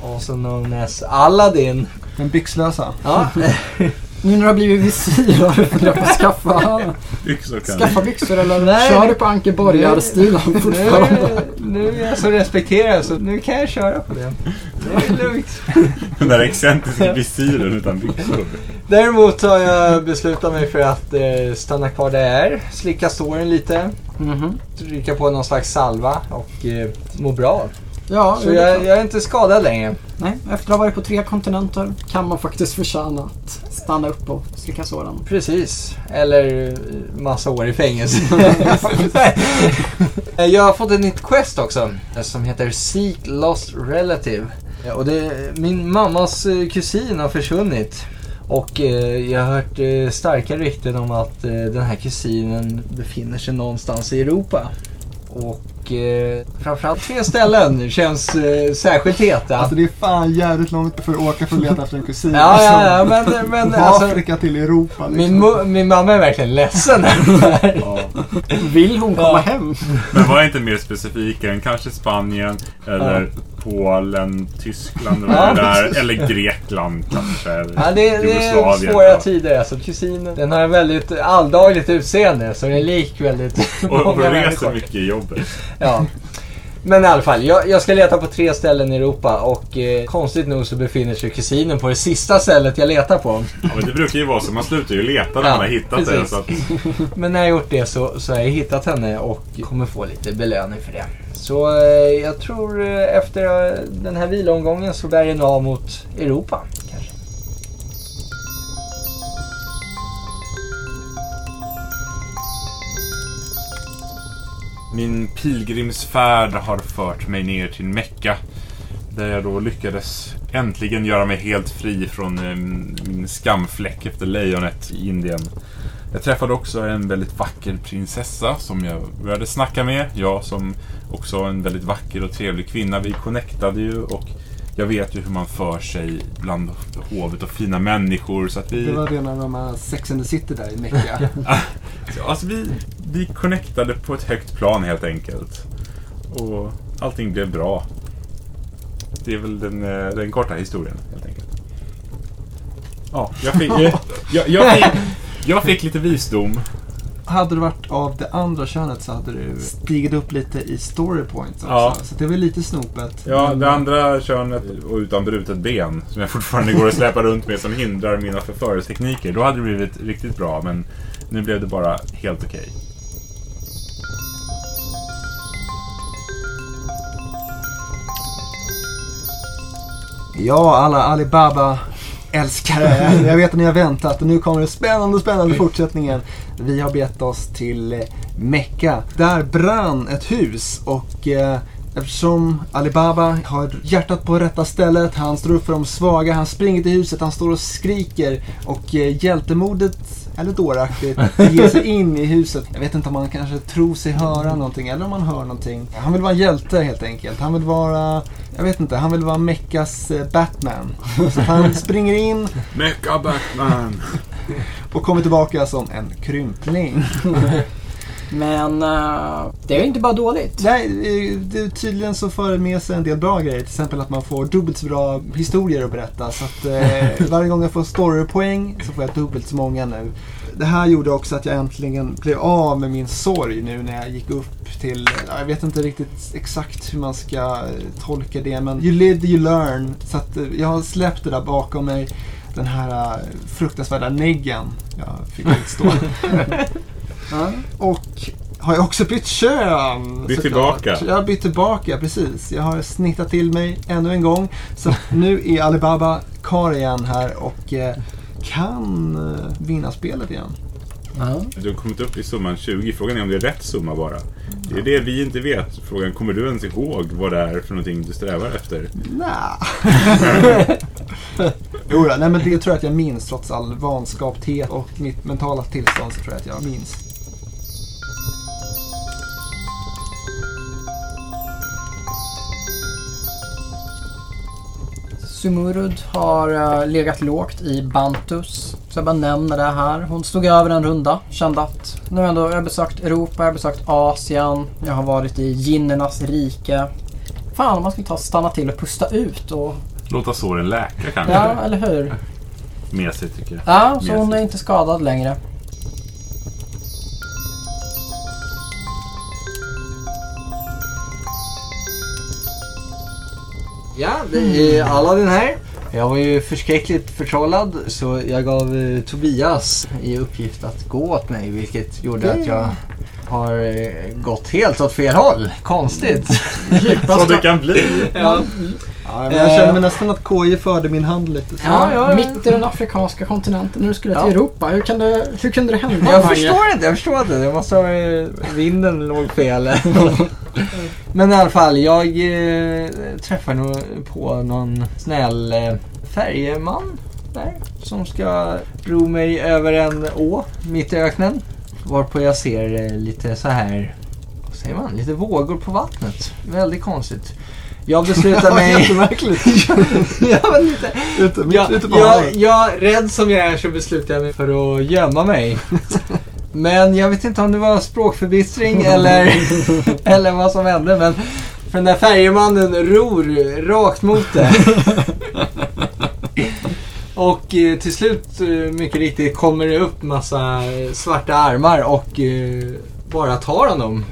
Also known as Aladdin. Den byxlösa. Ja, Nu när du har blivit visir har du funderat på att skaffa, Byxor skaffa byxor eller Nej. kör du på Anke Borgar-stilen fortfarande? nu, nu är jag så respekterad så nu kan jag köra på det. Det är lugnt. Den där excentriska visiren utan byxor. Däremot har jag beslutat mig för att eh, stanna kvar där jag är. Slicka såren lite. Mhm. Trycka på någon slags salva och eh, må bra. Ja, Så jag, jag är inte skadad längre. Nej, efter att ha varit på tre kontinenter kan man faktiskt förtjäna att stanna upp och slicka såren. Precis. Eller eh, massa år i fängelse. jag har fått ett nytt quest också. Som heter Seek Lost Relative. Ja, Och det, min mammas eh, kusin har försvunnit. Och eh, jag har hört eh, starka rykten om att eh, den här kusinen befinner sig någonstans i Europa. Och eh, framförallt tre ställen känns eh, särskilt heta. Alltså det är fan jävligt långt för att åka för att leta efter en kusin. ja, ja, ja, Alltså, men, men Från alltså, Afrika till Europa liksom. min, min mamma är verkligen ledsen. Ja. Vill hon komma Ja. hem? Men var inte mer specifik än kanske Spanien eller Polen, Tyskland eller, Ja, där, eller Grekland kanske. Ja, det, det är svåra ja. tider. Alltså, kusinen den har en väldigt alldagligt utseende så den är lik väldigt Och, och många reser människor. mycket i jobbet. Ja. Men i alla fall, jag, jag ska leta på tre ställen i Europa och eh, konstigt nog så befinner sig kusinen på det sista stället jag letar på. Ja, men det brukar ju vara så. Man slutar ju leta när Ja, man har hittat det. Så att, Men när jag gjort det så, så har jag hittat henne och kommer få lite belöning för det. Så eh, jag tror eh, efter den här viloomgången så bär den av mot Europa. Min pilgrimsfärd har fört mig ner till Mecka. Där jag då lyckades äntligen göra mig helt fri från eh, min skamfläck efter lejonet i Indien. Jag träffade också en väldigt vacker prinsessa som jag började snacka med. Jag som också en väldigt vacker och trevlig kvinna. Vi connectade ju och jag vet ju hur man för sig bland hovet och fina människor. Så att vi... Det var rena rama Sex and the City där i Mecka. Alltså vi, vi connectade på ett högt plan helt enkelt. Och allting blev bra. Det är väl den, eh, den korta historien helt enkelt. Ja, jag fick, jag, jag, jag, fick, jag fick lite visdom. Hade du varit av det andra könet så hade du stigit upp lite i story points också. Ja. Så det var lite snopet. Ja, det andra könet och utan brutet ben som jag fortfarande går och släpar runt med som hindrar mina förförelsetekniker. Då hade det blivit riktigt bra men nu blev det bara helt okej. Ja, alla Alibaba-älskare. Jag vet att ni har väntat och nu kommer det spännande, spännande fortsättningen. Vi har bett oss till eh, Mecka. Där brann ett hus och eh, eftersom Alibaba har hjärtat på rätta stället, han står upp för de svaga, han springer till huset, han står och skriker och eh, hjältemodet eller dåraktigt ge sig in i huset. Jag vet inte om man kanske tror sig höra någonting eller om man hör någonting. Han vill vara en hjälte helt enkelt. Han vill vara, jag vet inte, han vill vara Meckas eh, Batman. Så han springer in Mecha Batman! och kommer tillbaka som en krympling. Men eh, det är ju inte bara dåligt. Nej, det, tydligen så för det med sig en del bra grejer. Till exempel att man får dubbelt så bra historier att berätta. Så att eh, varje gång jag får storypoäng så får jag dubbelt så många nu. Det här gjorde också att jag äntligen blev av med min sorg nu när jag gick upp till, ja, jag vet inte riktigt exakt hur man ska eh, tolka det men you live you learn. Så att eh, jag har släppt det där bakom mig. Den här fruktansvärda neggen jag fick utstå. Ja. Och har jag också bytt kön. Bytt tillbaka. Jag har bytt tillbaka, precis. Jag har snittat till mig ännu en gång. Så nu är Alibaba kar igen här och eh, kan eh, vinna spelet igen. Ja. Du har kommit upp i summan 20. Frågan är om det är rätt summa bara. Det är det vi inte vet. Frågan, kommer du ens ihåg vad det är för någonting du strävar efter? Nej. jo, nej men det tror jag att jag minns trots all vanskapthet och mitt mentala tillstånd så tror jag att jag minns. Sumurud har eh, legat lågt i Bantus. Så jag bara nämner det här. Hon stod över en runda. Kände att nu ändå, jag har besökt Europa, jag har besökt Asien. Jag har varit i ginnernas rike. Fan, om man skulle ta stanna till och pusta ut och... Låta såren läka kanske? Ja, eller hur? Med sig tycker jag. Ja, så hon är inte skadad längre. Ja, det är Aladdin här. Jag var ju förskräckligt förtrollad så jag gav eh, Tobias i uppgift att gå åt mig vilket gjorde att jag har eh, gått helt åt fel håll. Konstigt. Så det kan bli. Ja, Ja, men jag känner mig nästan att KJ förde min hand lite. Så. Ja, ja, ja. Mitt i den afrikanska kontinenten när du skulle till Ja. Europa. Hur, kan det, hur kunde det hända? Jag förstår inte, jag förstår inte. Det måste ha eh, vinden låg fel. Men i alla fall, jag eh, träffar nog på någon snäll eh, färjeman där. Som ska ro mig över en å mitt i öknen. Varpå jag ser eh, lite så här, vad säger man, lite vågor på vattnet. Väldigt konstigt. Jag beslutar mig... Jättemärkligt. ja, men lite, Ute, mitt jag, ute på jag, rädd som jag är så beslutar jag mig för att gömma mig. Men jag vet inte om det var språkförbistring eller, eller vad som hände. Men för den där färjemannen ror rakt mot det. Och eh, till slut, eh, mycket riktigt, kommer det upp massa svarta armar och eh, bara tar honom.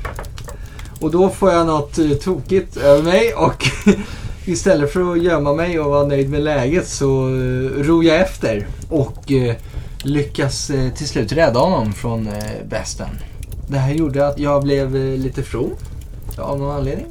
Och då får jag något eh, tokigt över mig och istället för att gömma mig och vara nöjd med läget så eh, ror jag efter. Och eh, lyckas till slut rädda honom från besten. Det här gjorde att jag blev lite from av någon anledning.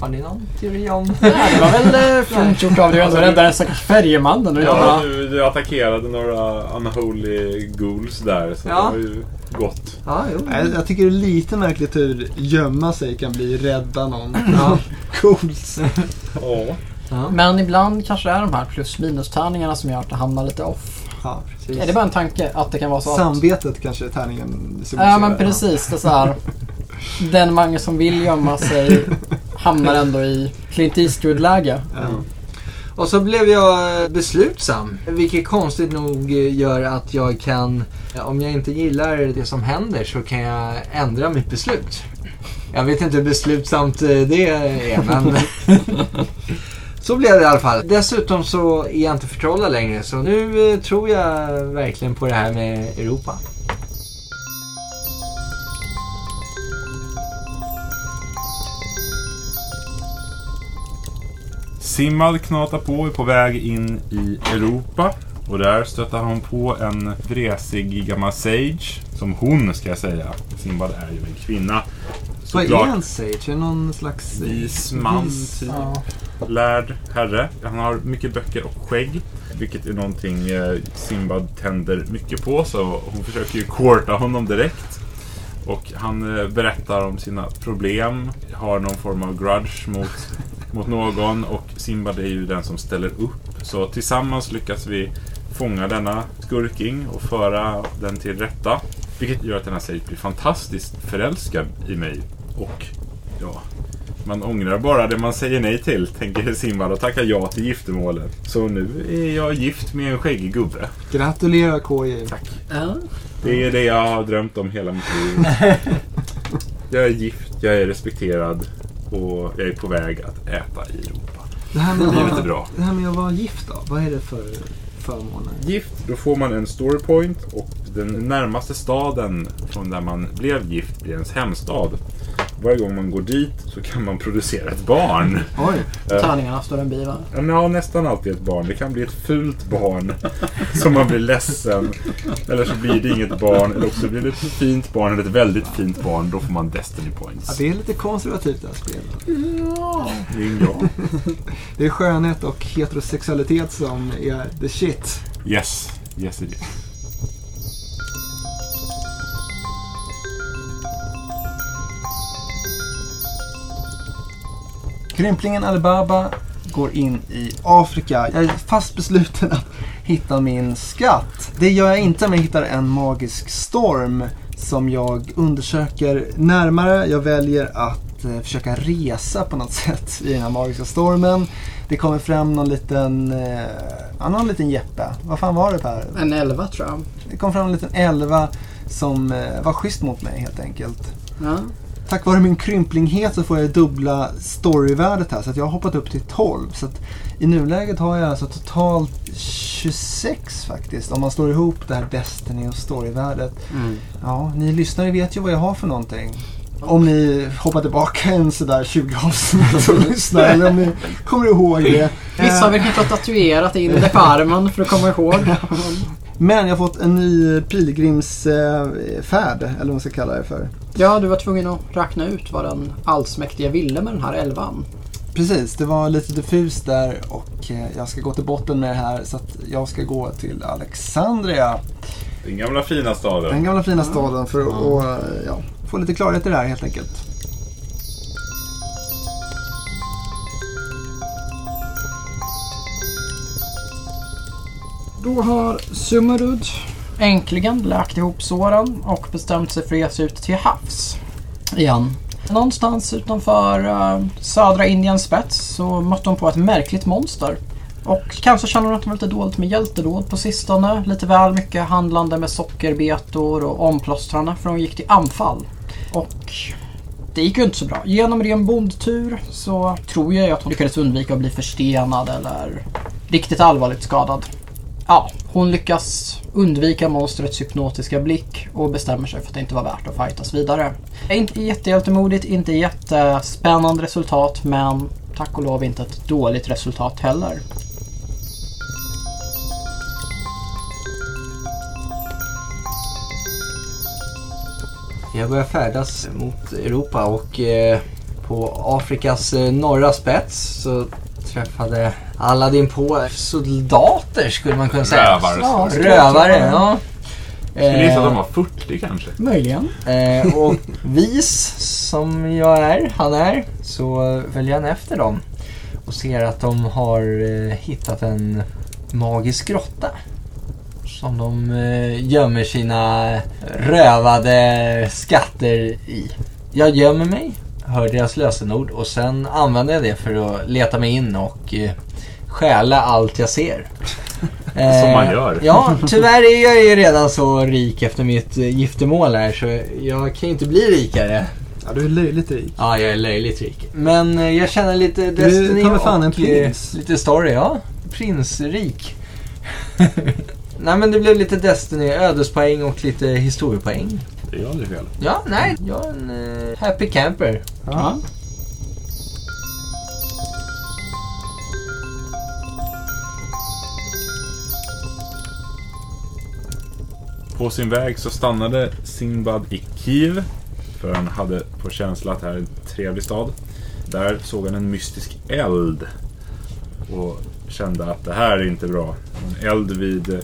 Har ni någon teori om? Nej, det var väl fint gjort av dig att rädda den stackars färjemannen. Ja, du, du attackerade några unholy ghouls där. Så Ja. det var ju gott. Ja, jo. Nej, Jag tycker det är lite märkligt hur gömma sig kan bli rädda någon. Ja. Coolt. Ja. Ja, Men ibland kanske det är de här plus minus tärningarna som gör att det hamnar lite off. Ja. precis. Är det bara en tanke att det kan vara så att... Samvetet kanske är tärningen Ja men precis. Det är så här. Den Mange som vill gömma sig hamnar ändå i Clint Eastwood-läge. Ja. Och så blev jag eh, beslutsam. Vilket konstigt nog eh, gör att jag kan, eh, om jag inte gillar det som händer så kan jag ändra mitt beslut. Jag vet inte hur beslutsamt det är men så blev det i alla fall. Dessutom så är jag inte förtrollad längre så nu tror jag verkligen på det här med Europa. Simmad knatar på är på väg in i Europa. Och där stöter han på en vresig gammal sage. Som hon ska jag säga. Simbad är ju en kvinna. Vad är Såklart en sage? Är någon slags... vis man, vis- typ. Ja. lärd herre. Han har mycket böcker och skägg. Vilket är någonting eh, Simbad tänder mycket på. Så hon försöker ju courta honom direkt. Och han eh, berättar om sina problem. Har någon form av grudge mot, mot någon. Och Simbad är ju den som ställer upp. Så tillsammans lyckas vi fånga denna skurking och föra den till rätta. Vilket gör att den här Sage blir fantastiskt förälskad i mig. Och ja, man ångrar bara det man säger nej till, tänker Simbad och tackar ja till giftermålet. Så nu är jag gift med en skäggig gubbe. Gratulerar KJ. Tack. Det är det jag har drömt om hela mitt liv. Jag är gift, jag är respekterad och jag är på väg att äta i Europa. Det här, med att Livet är bra. det här med att vara gift då? Vad är det för förmåner? Gift, då får man en storypoint och den närmaste staden från där man blev gift blir ens hemstad. Varje gång man går dit så kan man producera ett barn. Oj. Eh, Tärningarna står en biva. Ja, nästan alltid ett barn. Det kan bli ett fult barn som man blir ledsen. Eller så blir det inget barn. Eller också blir det ett fint barn eller ett väldigt fint barn. Då får man Destiny Ja, Points. det är lite konservativt det här spelet. Det är bra. Det är skönhet och heterosexualitet som är the shit. Yes. Yes it is. Krymplingen Alibaba går in i Afrika. Jag är fast besluten att hitta min skatt. Det gör jag inte om jag hittar en magisk storm som jag undersöker närmare. Jag väljer att eh, försöka resa på något sätt i den här magiska stormen. Det kommer fram någon liten, eh, ja, någon liten Jeppe. Vad fan var det Per? En elva tror jag. Det kom fram en liten elva som eh, var schysst mot mig helt enkelt. Ja. Tack vare min krymplinghet så får jag dubbla storyvärdet här så att jag har hoppat upp till 12. Så i nuläget har jag alltså totalt 26 faktiskt om man slår ihop det här Destiny och storyvärdet. Mm. Ja, ni lyssnare vet ju vad jag har för någonting. Om ni hoppar tillbaka en sådär 20 avsnitt och lyssnar eller om ni kommer ihåg det. Vissa har väl kanske tatuerat in det på armen för att komma ihåg. Men jag har fått en ny pilgrimsfärd, eller vad man ska kalla det för. Ja, du var tvungen att räkna ut vad den allsmäktige ville med den här elvan. Precis, det var lite diffust där och eh, jag ska gå till botten med det här så att jag ska gå till Alexandria. Den gamla fina Den staden. gamla fina staden för att och, eh, ja, få lite klarhet i det här helt enkelt. Då har Summerud äntligen läkt ihop såren och bestämt sig för att ge sig ut till havs igen. Någonstans utanför eh, södra Indiens spets så mötte hon på ett märkligt monster. Och kanske känner hon att hon var lite dåligt med hjältedåd på sistone. Lite väl mycket handlande med sockerbetor och omplåstrande för hon gick till anfall. Och det gick ju inte så bra. Genom ren bondtur så tror jag att hon lyckades undvika att bli förstenad eller riktigt allvarligt skadad. Ja, hon lyckas undvika monstrets hypnotiska blick och bestämmer sig för att det inte var värt att fightas vidare. Inte jättehjältemodigt, inte jättespännande resultat men tack och lov inte ett dåligt resultat heller. Jag börjar färdas mot Europa och eh, på Afrikas eh, norra spets så träffade Aladdin på soldater skulle man kunna säga. Rövare. Ja, Rövare, ja. Skulle gissa att de Eh, var 40 kanske. Möjligen. eh, och vis som jag är, han är, så följer han efter dem och ser att de har eh, hittat en magisk grotta. Som de gömmer sina rövade skatter i. Jag gömmer mig, hör deras lösenord och sen använder jag det för att leta mig in och stjäla allt jag ser. Eh, Som man gör. Ja, tyvärr är jag ju redan så rik efter mitt eh, giftermål här så jag kan ju inte bli rikare. Ja, du är löjligt rik. Ja, jag är löjligt rik. Men eh, jag känner lite Du Destiny mig fan en och, eh, prins. lite story. Ja, prinsrik. nej men det blev lite Destiny, ödespoäng och lite historiepoäng. Det är aldrig fel. Ja, nej, jag är en eh, happy camper. Ja. På sin väg så stannade Sinbad i Kiev. För han hade på känsla att det här är en trevlig stad. Där såg han en mystisk eld. Och kände att det här är inte bra. En eld vid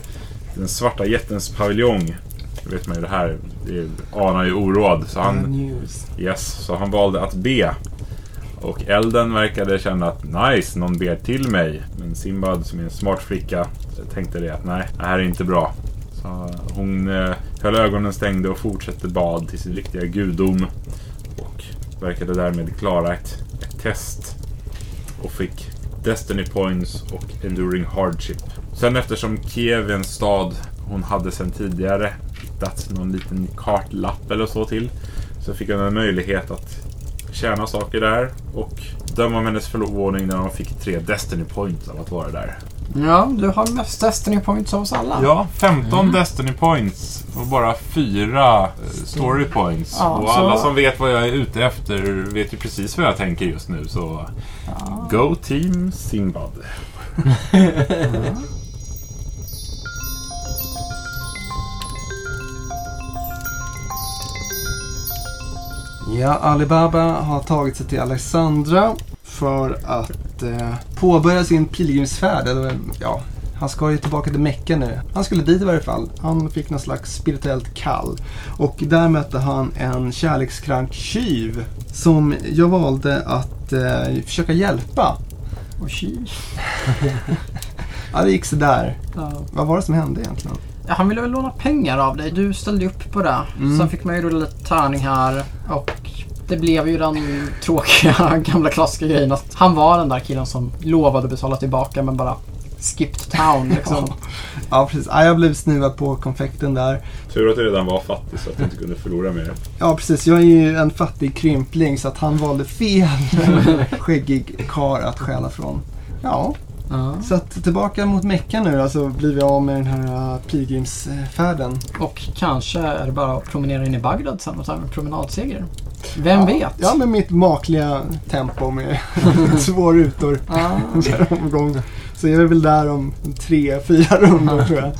den svarta jättens paviljong. Det vet man ju det här. Det anar ju oråd. Så han, yes, så han valde att be. Och elden verkade känna att nice, någon ber till mig. Men Simbad som är en smart flicka tänkte det att nej, det här är inte bra. Hon eh, höll ögonen stängda och fortsatte bad till sin riktiga gudom. Och verkade därmed klara ett, ett test. Och fick Destiny Points och Enduring Hardship. Sen eftersom Kiev är en stad hon hade sedan tidigare hittat någon liten kartlapp eller så till. Så fick hon en möjlighet att tjäna saker där och döma om hennes förvåning när hon fick tre Destiny Points av att vara där. Ja, du har mest Destiny Points av oss alla. Ja, 15 Destiny Points och bara fyra eh, Story Points. Ja, och så- alla som vet vad jag är ute efter vet ju precis vad jag tänker just nu. Så Go Team Simbad. Ja, Alibaba har tagit sig till Alexandra för att eh, påbörja sin pilgrimsfärd. Eller, ja, han ska ju tillbaka till Mecka nu. Han skulle dit i varje fall. Han fick någon slags spirituellt kall. Och där mötte han en kärlekskrank tjuv som jag valde att eh, försöka hjälpa. Och tji. Ja, det gick sådär. Ja. Vad var det som hände egentligen? Han ville väl låna pengar av dig. Du ställde upp på det. Mm. Sen fick man ju rulla lite tärning här. Och det blev ju den tråkiga gamla klassiska grejen att han var den där killen som lovade betala tillbaka men bara skipped town liksom. Ja, precis. Ja, jag blev snuvad på konfekten där. Tur att du redan var fattig så att du inte kunde förlora mer. Ja, precis. Jag är ju en fattig krympling så att han valde fel skäggig kar att stjäla från. Ja, Ja. så att tillbaka mot Mecka nu då, så blir vi av med den här uh, pilgrimsfärden. Och kanske är det bara att promenera in i Bagdad sen och ta en promenadseger. Vem ja, vet? Ja, med mitt makliga tempo med två rutor Ja. per omgång. Så är vi väl där om tre, fyra rundor tror jag.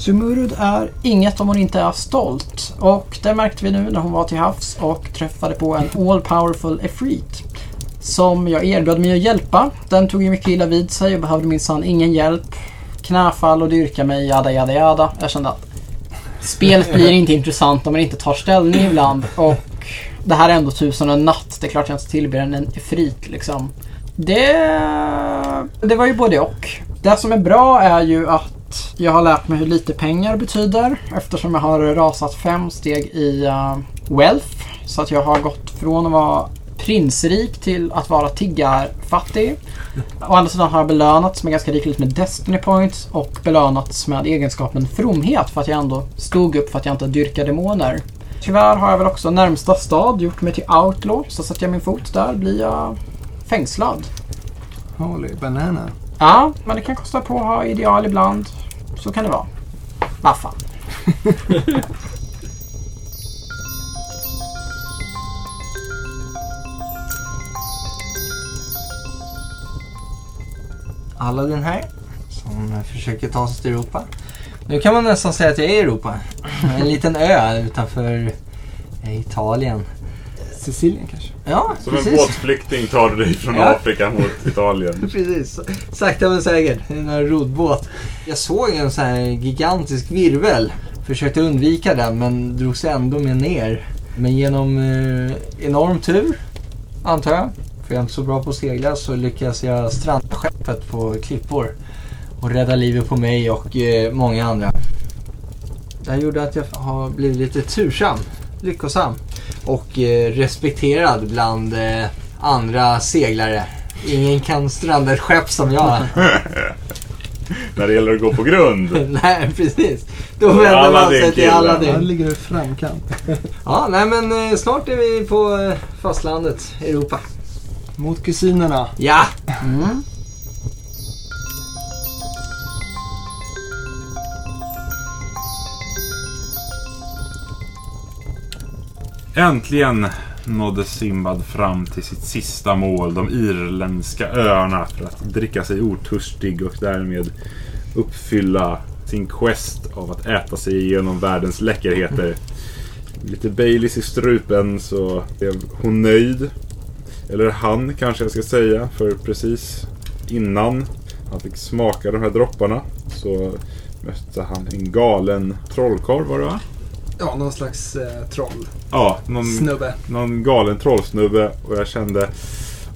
Sumurud är inget om hon inte är stolt. Och det märkte vi nu när hon var till havs och träffade på en all powerful Efreet. Som jag erbjöd mig att hjälpa. Den tog ju mycket illa vid sig och behövde minsann ingen hjälp. Knäfall och dyrka mig, jada jada jada. Jag kände att spelet blir inte intressant om man inte tar ställning ibland. Och det här är ändå tusen och en natt. Det är klart jag inte tillber en Efreet liksom. Det, det var ju både och. Det som är bra är ju att jag har lärt mig hur lite pengar betyder eftersom jag har rasat fem steg i uh, wealth. Så att jag har gått från att vara prinsrik till att vara tiggarfattig. Å andra sidan har jag belönats med ganska rikligt med Destiny Points och belönats med egenskapen fromhet för att jag ändå stod upp för att jag inte dyrkar demoner. Tyvärr har jag väl också närmsta stad gjort mig till outlaw så sätter jag min fot där blir jag fängslad. Holy banana. Ja, men det kan kosta på att ha ideal ibland. Så kan det vara. Vad fan. Aladdin här. Som försöker ta sig till Europa. Nu kan man nästan säga att jag är i Europa. En liten ö utanför eh, Italien. Sicilien kanske? Ja, Som en precis. båtflykting tar du dig från Ja. Afrika mot Italien. Precis, sakta men säkert. En här roddbåt. Jag såg en sån här gigantisk virvel. Försökte undvika den men drogs ändå med ner. Men genom eh, enorm tur, antar jag, för jag är inte så bra på att segla, så lyckas jag stranda skeppet på klippor. Och rädda livet på mig och eh, många andra. Det här gjorde att jag har blivit lite tursam, lyckosam. Och eh, respekterad bland eh, andra seglare. Ingen kan stranda ett skepp som jag. När det gäller att gå på grund. nej, precis. Då vänder man sig till Aladdin. ligger i framkant. Ja, nej men eh, snart är vi på fastlandet, Europa. Mot kusinerna. Ja! Mm. Äntligen nådde Simbad fram till sitt sista mål, de irländska öarna, för att dricka sig otörstig och därmed uppfylla sin quest av att äta sig igenom världens läckerheter. Lite Baileys i strupen så blev hon nöjd. Eller han kanske jag ska säga, för precis innan han fick smaka de här dropparna så mötte han en galen trollkarl var det va? Ja, någon slags eh, troll. Ja, någon, Snubbe. någon galen trollsnubbe och jag kände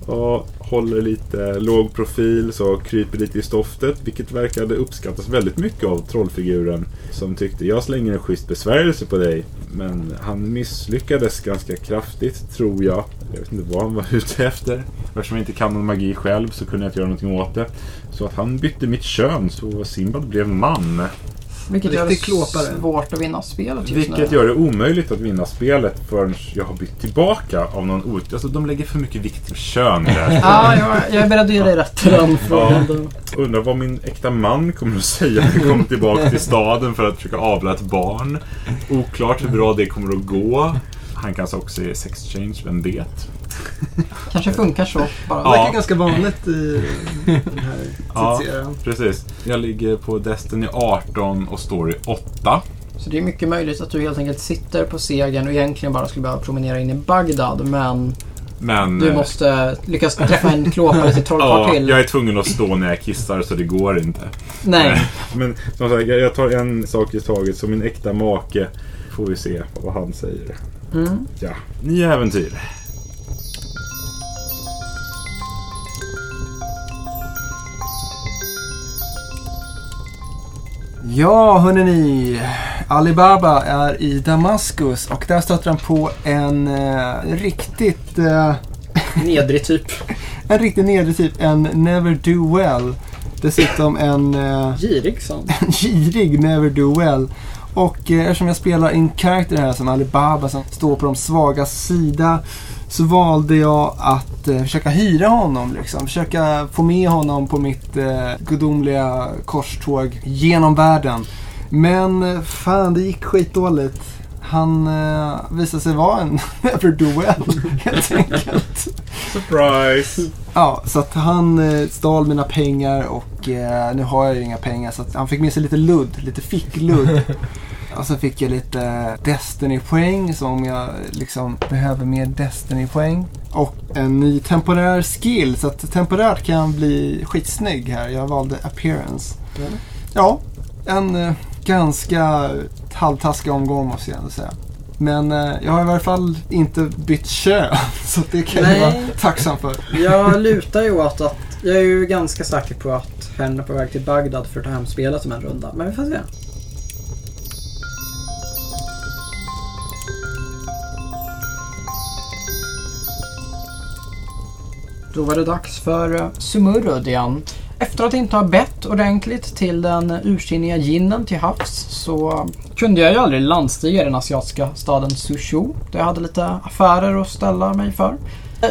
Ja, håller lite låg profil så kryper lite i stoftet vilket verkade uppskattas väldigt mycket av trollfiguren som tyckte jag slänger en schysst besvärjelse på dig men han misslyckades ganska kraftigt tror jag. Jag vet inte vad han var ute efter. Eftersom jag inte kan någon magi själv så kunde jag inte göra någonting åt det. Så att han bytte mitt kön så Simbad blev man. Vilket gör det Riktig klåpare. svårt att vinna spelet just Vilket nu. gör det omöjligt att vinna spelet förrän jag har bytt tillbaka av någon ort. Alltså de lägger för mycket vikt vid kön i det här Ja, jag, jag är beredd att ge dig rätt i den frågan. Undrar vad min äkta man kommer att säga när jag kommer tillbaka till staden för att försöka avla ett barn. Oklart hur bra det kommer att gå. Han kanske också är sex change, vem vet? Kanske funkar så. Bara. Det verkar Ja. ganska vanligt i den här Ja. Precis. Jag ligger på Destiny 18 och Story 8. Så det är mycket möjligt att du helt enkelt sitter på segern och egentligen bara skulle behöva promenera in i Bagdad. Men Men... du eh, måste lyckas träffa en klåpare till trollkarl Ja, till. jag är tvungen att stå när jag kissar så det går inte. Nej. Men som sagt, jag jag tar en sak i taget. Så min äkta make får vi se vad han säger. Mm. Ja, nya äventyr. Ja, hörni. Alibaba är i Damaskus och där stöter han på en eh, riktigt eh, Nedrig typ. en riktigt nedrig typ. En never do well. Dessutom en eh, Girig sån. en girig never do well. Och eh, eftersom jag spelar en karaktär här som Alibaba som står på de svaga sida så valde jag att eh, försöka hyra honom. Liksom. Försöka få med honom på mitt eh, gudomliga korståg genom världen. Men fan, det gick skitdåligt. Han eh, visade sig vara en never do well, helt enkelt. Surprise! Ja, så att han eh, stal mina pengar och eh, nu har jag ju inga pengar så att han fick med sig lite ludd, lite fickludd. och så fick jag lite Destiny-poäng som jag liksom behöver mer Destiny-poäng. Och en ny temporär skill så att temporärt kan jag bli skitsnygg här. Jag valde appearance. Ja, en eh, ganska halvtaskig omgång måste jag ändå säga. Men eh, jag har i varje fall inte bytt kön så det kan jag Nej. vara tacksam för. Jag lutar ju åt att jag är ju ganska säker på att hen är på väg till Bagdad för att ta hem spelet om en runda. Men vi får se. Då var det dags för eh, Sumurud igen. Efter att inte ha bett ordentligt till den ursinniga ginnen till havs så kunde jag ju aldrig landstiga i den asiatiska staden Sushu. Där jag hade lite affärer att ställa mig för.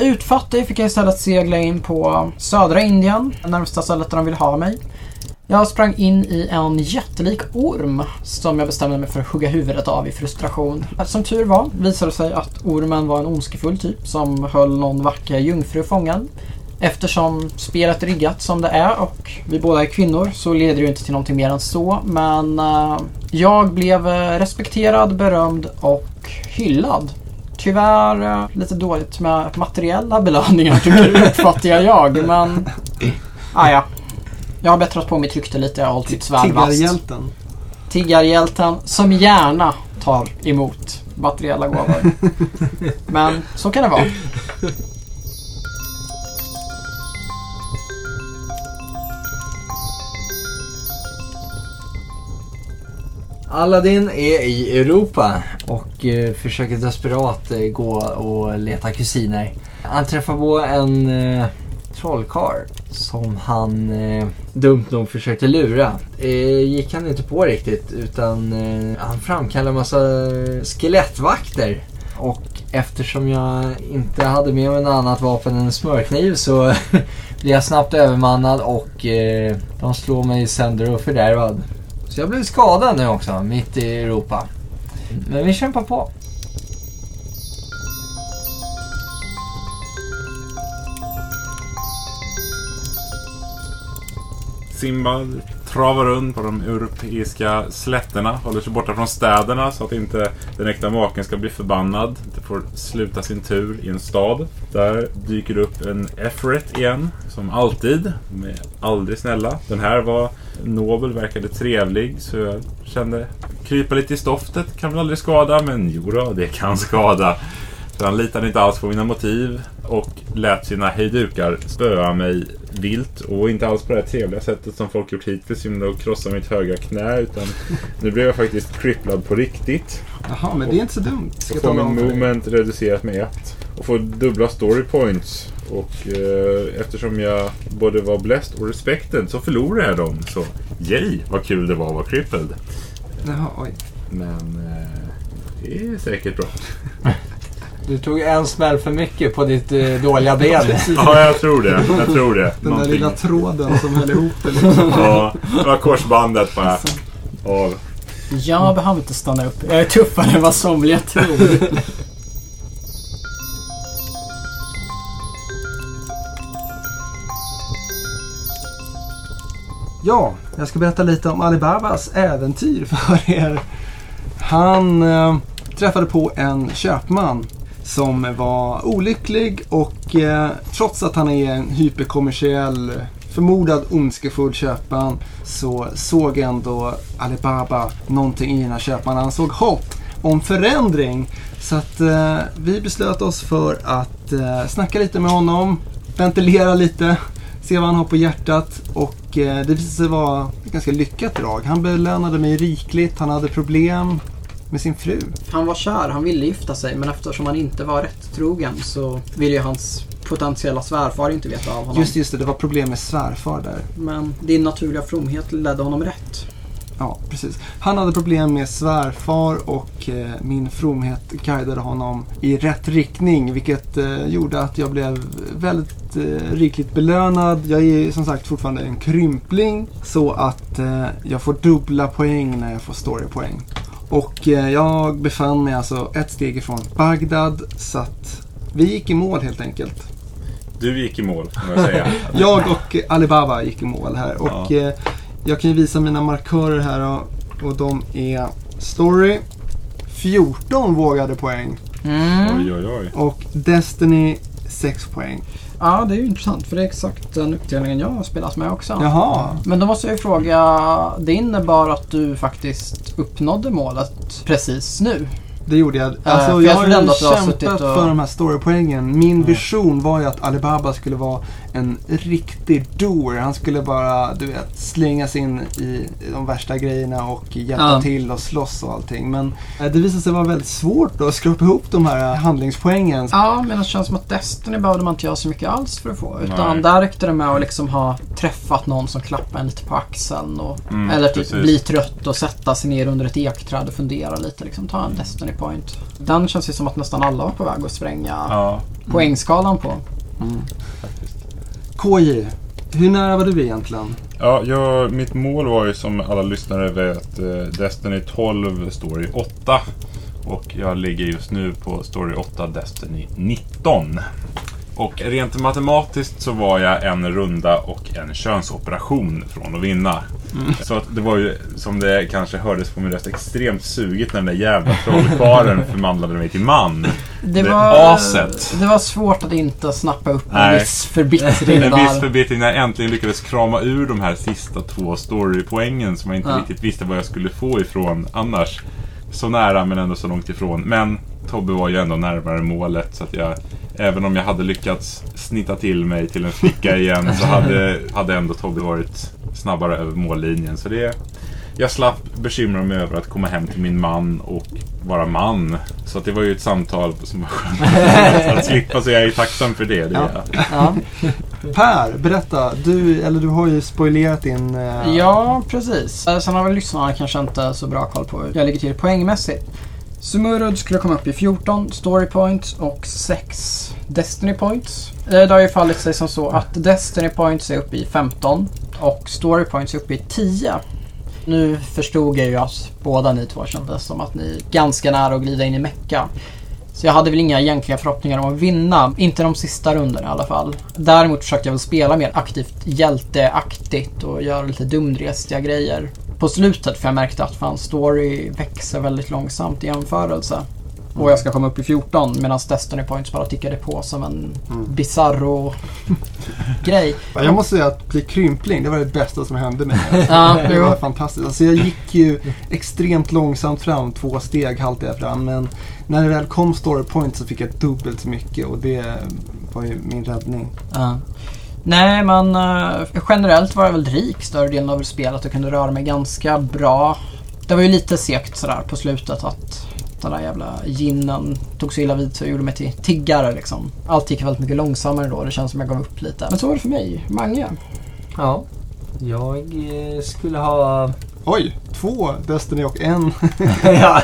Utfattig fick jag istället segla in på södra Indien, närmsta stället där de ville ha mig. Jag sprang in i en jättelik orm som jag bestämde mig för att hugga huvudet av i frustration. Som tur var visade det sig att ormen var en ondskefull typ som höll någon vacker jungfru fången. Eftersom spelet är riggat som det är och vi båda är kvinnor så leder det ju inte till någonting mer än så. Men eh, jag blev eh, respekterad, berömd och hyllad. Tyvärr eh, lite dåligt med materiella belöningar tycker utfattiga jag. Men ah, ja. Jag har bättrat på mitt rykte lite. Jag har hållit mitt svärd. Tiggarhjälten. Tiggarhjälten som gärna tar emot materiella gåvor. Men så kan det vara. Aladdin är i Europa och eh, försöker desperat eh, gå och leta kusiner. Han träffar på en eh, trollkarl som han eh, dumt nog försökte lura. Eh, gick han inte på riktigt utan eh, han framkallar en massa skelettvakter. Och eftersom jag inte hade med mig något annat vapen än en smörkniv så blir jag snabbt övermannad och eh, de slår mig sönder och fördärvad. Så jag blev skadad nu också, mitt i Europa. Men vi kämpar på. Simbad travar runt på de europeiska slätterna. Håller sig borta från städerna så att inte den äkta maken ska bli förbannad. Inte får sluta sin tur i en stad. Där dyker det upp en Everett igen. Som alltid. De är aldrig snälla. Den här var nobel, verkade trevlig. Så jag kände krypa lite i stoftet kan väl aldrig skada. Men jodå, det kan skada. Så han litade inte alls på mina motiv och lät sina hejdukar spöa mig vilt och inte alls på det här trevliga sättet som folk gjort hittills genom att krossa mitt högra knä utan nu blev jag faktiskt cripplad på riktigt. Jaha, men det är inte så dumt. Ska Och får min movement reducerat med ett. Och får dubbla story points. Och eh, eftersom jag både var blessed och respected så förlorade jag dem. Så yay, vad kul det var att vara crippled. Jaha, oj. Men eh, det är säkert bra. Du tog en smäll för mycket på ditt eh, dåliga ben. Ja, jag tror det. Jag tror det. Den där Någonting- lilla tråden som höll ihop det. Liksom. Ja, det var korsbandet bara. Av. Jag behöver inte stanna upp. Jag är tuffare än vad somliga tror. Ja, jag ska berätta lite om Alibabas äventyr för er. Han eh, träffade på en köpman som var olycklig och eh, trots att han är en hyperkommersiell förmodad ondskefull köpman så såg ändå Alibaba någonting i den här köpmannen. Han såg hopp om förändring. Så att eh, vi beslöt oss för att eh, snacka lite med honom, ventilera lite, se vad han har på hjärtat och eh, det visade sig vara ett ganska lyckat drag. Han belönade mig rikligt, han hade problem med sin fru. Han var kär, han ville gifta sig men eftersom han inte var rätt trogen så ville ju hans potentiella svärfar inte veta av honom. Just, just det, det var problem med svärfar där. Men din naturliga fromhet ledde honom rätt. Ja, precis. Han hade problem med svärfar och eh, min fromhet guidade honom i rätt riktning vilket eh, gjorde att jag blev väldigt eh, rikligt belönad. Jag är som sagt fortfarande en krympling så att eh, jag får dubbla poäng när jag får storypoäng. Och eh, jag befann mig alltså ett steg ifrån Bagdad så att vi gick i mål helt enkelt. Du gick i mål, kan jag säga. Jag och Alibaba gick i mål här. Och Ja. eh, jag kan ju visa mina markörer här och, och de är Story 14 vågade poäng Oj, oj, oj. och Destiny 6 poäng. Ja, det är ju intressant för det är exakt den uppdelningen jag har spelat med också. Jaha. Men då måste jag ju fråga, det innebar att du faktiskt uppnådde målet precis nu? Det gjorde jag. för Alltså, jag jag har ju kämpat och- för de här storypoängen. Min Mm. vision var ju att Alibaba skulle vara en riktig doer. Han skulle bara, du vet, slänga sig in i de värsta grejerna och hjälpa Ja. till och slåss och allting. Men eh, det visade sig vara väldigt svårt då att skrapa ihop de här handlingspoängen. Ja, men det känns som att Destiny behövde man inte göra så mycket alls för att få. Utan Nej. där räckte det med att liksom ha träffat någon som klappade en lite på axeln. Och, Mm, eller typ precis. bli trött och sätta sig ner under ett ekträd och fundera lite. Liksom, ta en Destiny point. Den känns ju som att nästan alla var på väg att spränga Ja, poängskalan på. faktiskt. KJ, hur nära var du egentligen? Ja, jag, mitt mål var ju som alla lyssnare vet eh, Destiny 12 Story 8. Och jag ligger just nu på Story 8 Destiny 19. Och rent matematiskt så var jag en runda och en könsoperation från att vinna. Så att det var ju, som det kanske hördes på min röst, extremt sugigt när den där jävla trollkarlen förvandlade mig till man. Det var, aset. det var svårt att inte snappa upp en Nej. viss förbittring En viss förbittring när jag äntligen lyckades krama ur de här sista två storypoängen som jag inte Ja. riktigt visste vad jag skulle få ifrån annars. Så nära men ändå så långt ifrån. Men Tobbe var ju ändå närmare målet så att jag Även om jag hade lyckats snitta till mig till en flicka igen så hade, hade ändå Tobbe varit snabbare över mållinjen. Så det jag slapp bekymra mig över att komma hem till min man och vara man. Så att det var ju ett samtal som var skönt att slippa så jag är tacksam för det. det jag. Ja. Per, berätta. Du, eller du har ju spoilerat din... eh, Ja, precis. Eh, Sen har väl lyssnarna kanske inte så bra koll på hur jag ligger till poängmässigt. Sumurud skulle komma upp i 14 story points och 6 Destiny points. Eh, Det har ju fallit sig som så att Destiny points är uppe i 15 och story points är uppe i 10. Nu förstod jag ju att båda ni två kändes som att ni är ganska nära att glida in i Mecka. Så jag hade väl inga egentliga förhoppningar om att vinna. Inte de sista rundorna i alla fall. Däremot försökte jag väl spela mer aktivt hjälteaktigt och göra lite dumdristiga grejer på slutet. För jag märkte att fan story växer väldigt långsamt i jämförelse. Och jag ska komma upp i 14 medan Destiny Points bara tickade på som en Mm. bizarro grej. Ja, Jag måste säga att bli krympling, det var det bästa som hände mig. Ja, Det var fantastiskt. Alltså jag gick ju extremt långsamt fram, två steg haltade jag fram. Men när det väl kom story point så fick jag dubbelt så mycket och det var ju min räddning. Ja. Nej, men eh, generellt var jag väl rik större delen av spelet och kunde röra mig ganska bra. Det var ju lite segt sådär på slutet att den där jävla ginnen tog så illa vid sig och gjorde mig till tiggare liksom. Allt gick väldigt mycket långsammare då. Det känns som jag gav upp lite. Men så var det för mig. Mange. Ja. Jag eh, skulle ha... Oj, två Destiny och en. ja,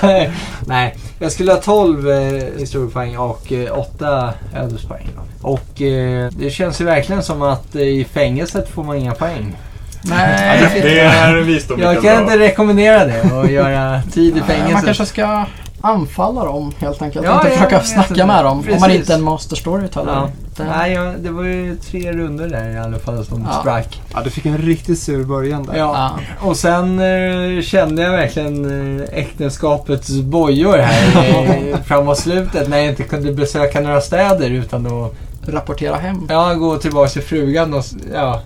nej, jag skulle ha 12 eh, historiepoäng och eh, 8 ödespoäng. Och eh, det känns ju verkligen som att eh, i fängelset får man inga poäng. Nej, Det är en visdom Jag kan inte rekommendera det och göra tid i man fängelset. kanske ska anfalla dem helt enkelt. Ja, inte jag försöka snacka med dem. Om man Precis. inte är en master storyteller. Ja. Det- Nej, jag, det var ju tre runder där i alla fall som Ja. sprack. Ja, du fick en riktigt sur början där. Ja. Ja. Och sen eh, kände jag verkligen eh, äktenskapets bojor här framåt slutet när jag inte kunde besöka några städer utan att Rapportera hem. ja, gå tillbaka till frugan och ja,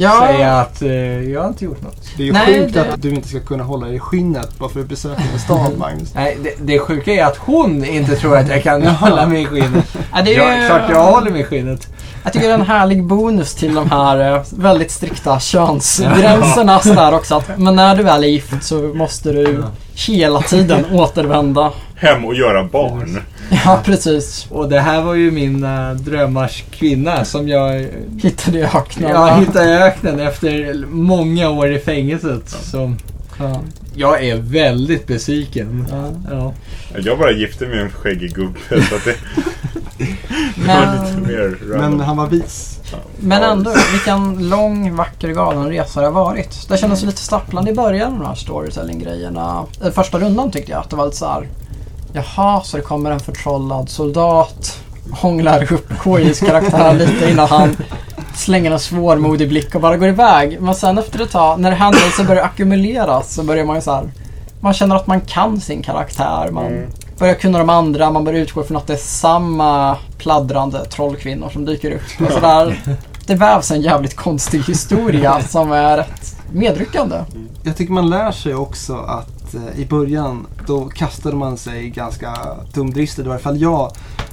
Ja, säga att eh, jag har inte gjort något. Det är ju Nej, sjukt det- att du inte ska kunna hålla dig i skinnet bara för att besöka en stad, Magnus. Nej, det, det sjuka är att hon inte tror att jag kan hålla mig i skinnet. Ja, det är Jag, klart jag håller mig i skinnet. Jag tycker det är en härlig bonus till de här eh, väldigt strikta könsgränserna sådär också. Att, men när du väl är gift så måste du hela tiden återvända. Hem och göra barn. Ja, precis. Och det här var ju min uh, drömmars kvinna som jag, Hittade i öknen. jag hittade i öknen efter många år i fängelset. Så Ja. jag är väldigt besviken. Ja. Ja. Jag bara gifte mig med en skäggig gubbe. Så att det, det var lite Men, mer Men han var vis. men ändå, vilken lång, vacker, galen resa det har varit. Det kändes lite stapplande i början, de här storytelling-grejerna. Den första rundan tyckte jag att det var lite så här. Jaha, så det kommer en förtrollad soldat. Hånglar upp KJs karaktär lite innan han slänger en svårmodig blick och bara går iväg. Men sen efter ett tag, när händelser börjar ackumuleras så börjar man ju så här. Man känner att man kan sin karaktär. Man Mm. börjar kunna de andra. Man börjar utgå från att det är samma pladdrande trollkvinnor som dyker upp. Och så där. Det vävs en jävligt konstig historia som är rätt medryckande. Jag tycker man lär sig också att eh, i början då kastade man sig ganska dumdristigt, i varje fall jag,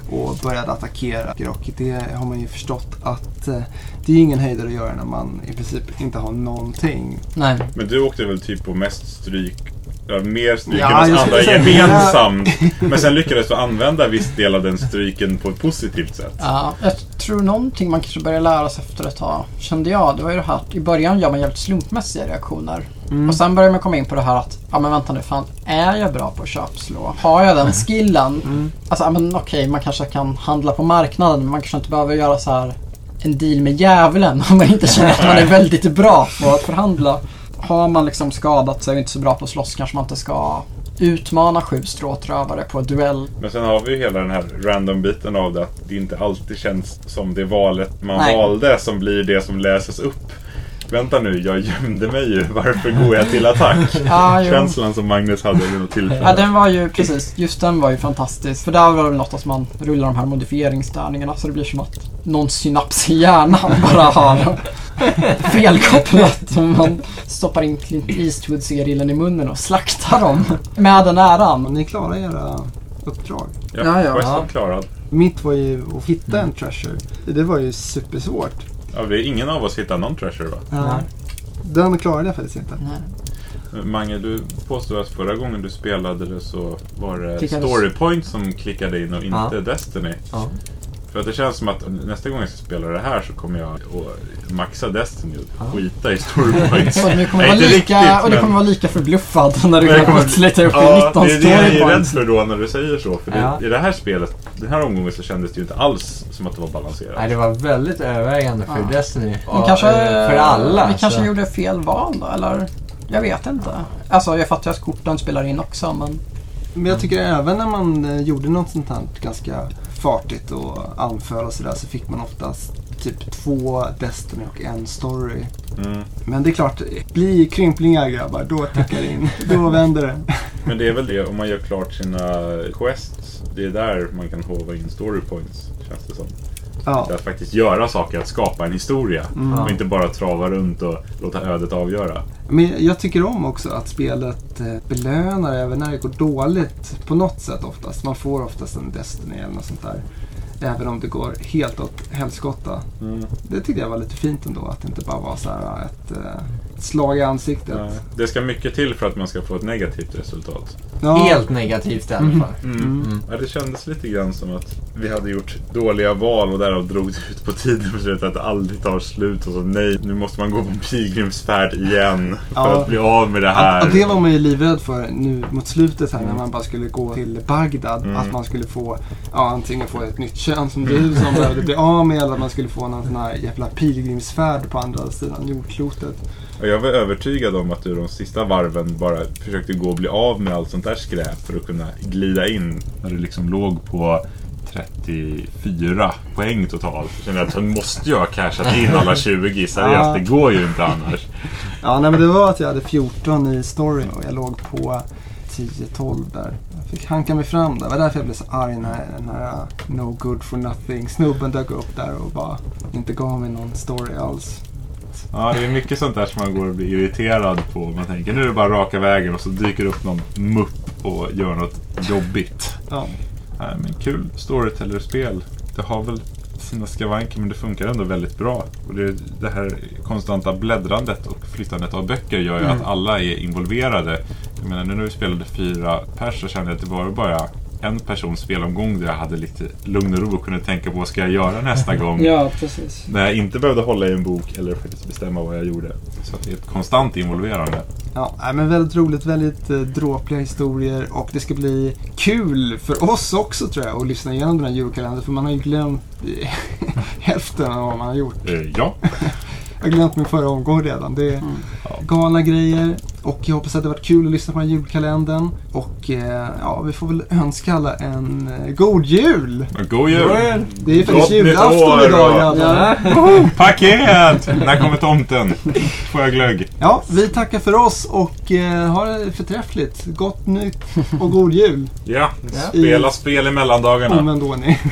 och började attackera. Och det har man ju förstått att eh, det är ingen höjdare att göra när man i princip inte har någonting. Nej. Men du åkte väl typ på mest stryk mer stryk Ja, än jag oss andra gemensamt. Men sen lyckades du använda viss del av den stryken på ett positivt sätt. Ja, jag tror någonting man kanske börjar lära sig efter ett tag, kände jag, det var ju det här att i början gör man jävligt slumpmässiga reaktioner. Mm. Och sen börjar man komma in på det här att, ja men vänta nu, fan, är jag bra på att köpslå? Har jag den skillen? Mm. Alltså, ja, men okej, man kanske kan handla på marknaden, men man kanske inte behöver göra så här en deal med djävulen om man inte känner att man är väldigt bra på att förhandla. Har man liksom skadat sig och inte så bra på att slåss kanske man inte ska utmana sju stråtrövare på duell. Men sen har vi ju hela den här random-biten av det att det inte alltid känns som det valet man Nej. valde som blir det som läses upp. Vänta nu, jag gömde mig ju. Varför går jag till attack? Jo. Känslan som Magnus hade vid något tillfälle. Ja, den var ju precis. Just den var ju fantastisk. För där var det något att man rullar de här modifieringsstörningarna så det blir som att någon synaps i hjärnan bara har felkopplat. Man stoppar in Clint Eastwood-serillen i munnen och slaktar dem med den äran. ni klarar era uppdrag. Ja, Ja, Ja. klarad. Mitt var ju att hitta en treasure. Det var ju supersvårt. Ja, vi, ingen av oss hittar någon treasure va? Ja. Den klarade jag faktiskt inte. Nej. Mange, du påstod att förra gången du spelade det så var det Klickades. Storypoint som klickade in och inte Ja. Destiny. Ja. För att det känns som att nästa gång jag ska spela det här så kommer jag att maxa Destiny och Ja. skita i Storypoint. Och du kommer vara lika, riktigt, och du men- kommer vara lika förbluffad när du kommer- gått lite upp i Ja, 19 det är det jag är rädd för då när du säger så. För det, Ja. i det här spelet, den här omgången så kändes det ju inte alls som att det var balanserat. Nej, det var väldigt övervägande för Ja. Destiny. Ja, kanske, eh, för alla. Vi kanske så. gjorde fel val då, eller? Jag vet inte. Alltså, jag fattar att korten spelar in också, men... Men jag tycker även när man eh, gjorde något sånt här ganska fartigt och anföll och sådär så fick man oftast typ två Destiny och en story. Mm. Men det är klart, bli krymplingar grabbar, då tickar det in. Då vänder det. Men det är väl det, om man gör klart sina quests. Det är där man kan hova in story points, känns det som. Ja. Att faktiskt göra saker, att skapa en historia. Mm. Och inte bara trava runt och låta ödet avgöra. Men jag tycker om också att spelet eh, belönar även när det går dåligt på något sätt oftast. Man får oftast en Destiny eller något sånt där. Även om det går helt åt helskotta. Det tyckte jag var lite fint ändå. Att det inte bara var så här ett, eh, ett slag i ansiktet. Nej. Det ska mycket till för att man ska få ett negativt resultat. Ja. Helt negativt i alla fall. Mm. Ja, det kändes lite grann som att vi hade gjort dåliga val och därav drog det ut på tiden slutet. Att det aldrig tar slut. Och så nej, nu måste man gå på en pilgrimsfärd igen. För Ja. att bli av med det här. Att, att det var man ju livrädd för nu mot slutet här när man bara skulle gå till Bagdad. Mm. Att man skulle få, ja antingen få ett nytt kön som du som behövde bli av med eller att man skulle få någon sån här jävla pilgrimsfärd på andra sidan jordklotet. Och jag var övertygad om att du de sista varven bara försökte gå och bli av med allt sånt där skräp för att kunna glida in. När du liksom låg på 34 poäng totalt. Jag kände att jag måste ha cashat in alla 20. Seriöst, det går ju inte annars. Ja, nej men det var att jag hade 14 i storyn och jag låg på 10-12 där. Jag fick hanka mig fram där. Det var därför jag blev så arg när den här uh, No Good For Nothing snubben dök upp där och bara inte gav mig någon story alls. Ja, det är mycket sånt där som man går och blir irriterad på. Man tänker nu är det bara raka vägen och så dyker det upp någon mupp och gör något jobbigt. Ja. Nej, men kul storyteller-spel. Det har väl sina skavanker men det funkar ändå väldigt bra. Och det, det här konstanta bläddrandet och flyttandet av böcker gör ju Mm. att alla är involverade. Jag menar nu när vi spelade fyra pers så kände jag att det var bara en persons spelomgång där jag hade lite lugn och ro och kunde tänka på vad ska jag göra nästa gång. Ja, precis. När jag inte behövde hålla i en bok eller faktiskt bestämma vad jag gjorde. Så att det är ett konstant involverande. Ja, men väldigt roligt, väldigt eh, dråpliga historier och det ska bli kul för oss också tror jag att lyssna igenom den här julkalendern för man har ju glömt hälften av vad man har gjort. Eh, ja, Jag har glömt min förra omgång redan. Det är Ja. galna grejer och jag hoppas att det har varit kul att lyssna på den här julkalendern. Och eh, ja, vi får väl önska alla en eh, god jul! god jul! Det är faktiskt julafton idag grabbar. Paket! När kommer tomten? Får jag glögg? Ja, vi tackar för oss och eh, ha det förträffligt. Gott nytt och god jul. Ja, spela spel i mellandagarna. Omvänd ordning.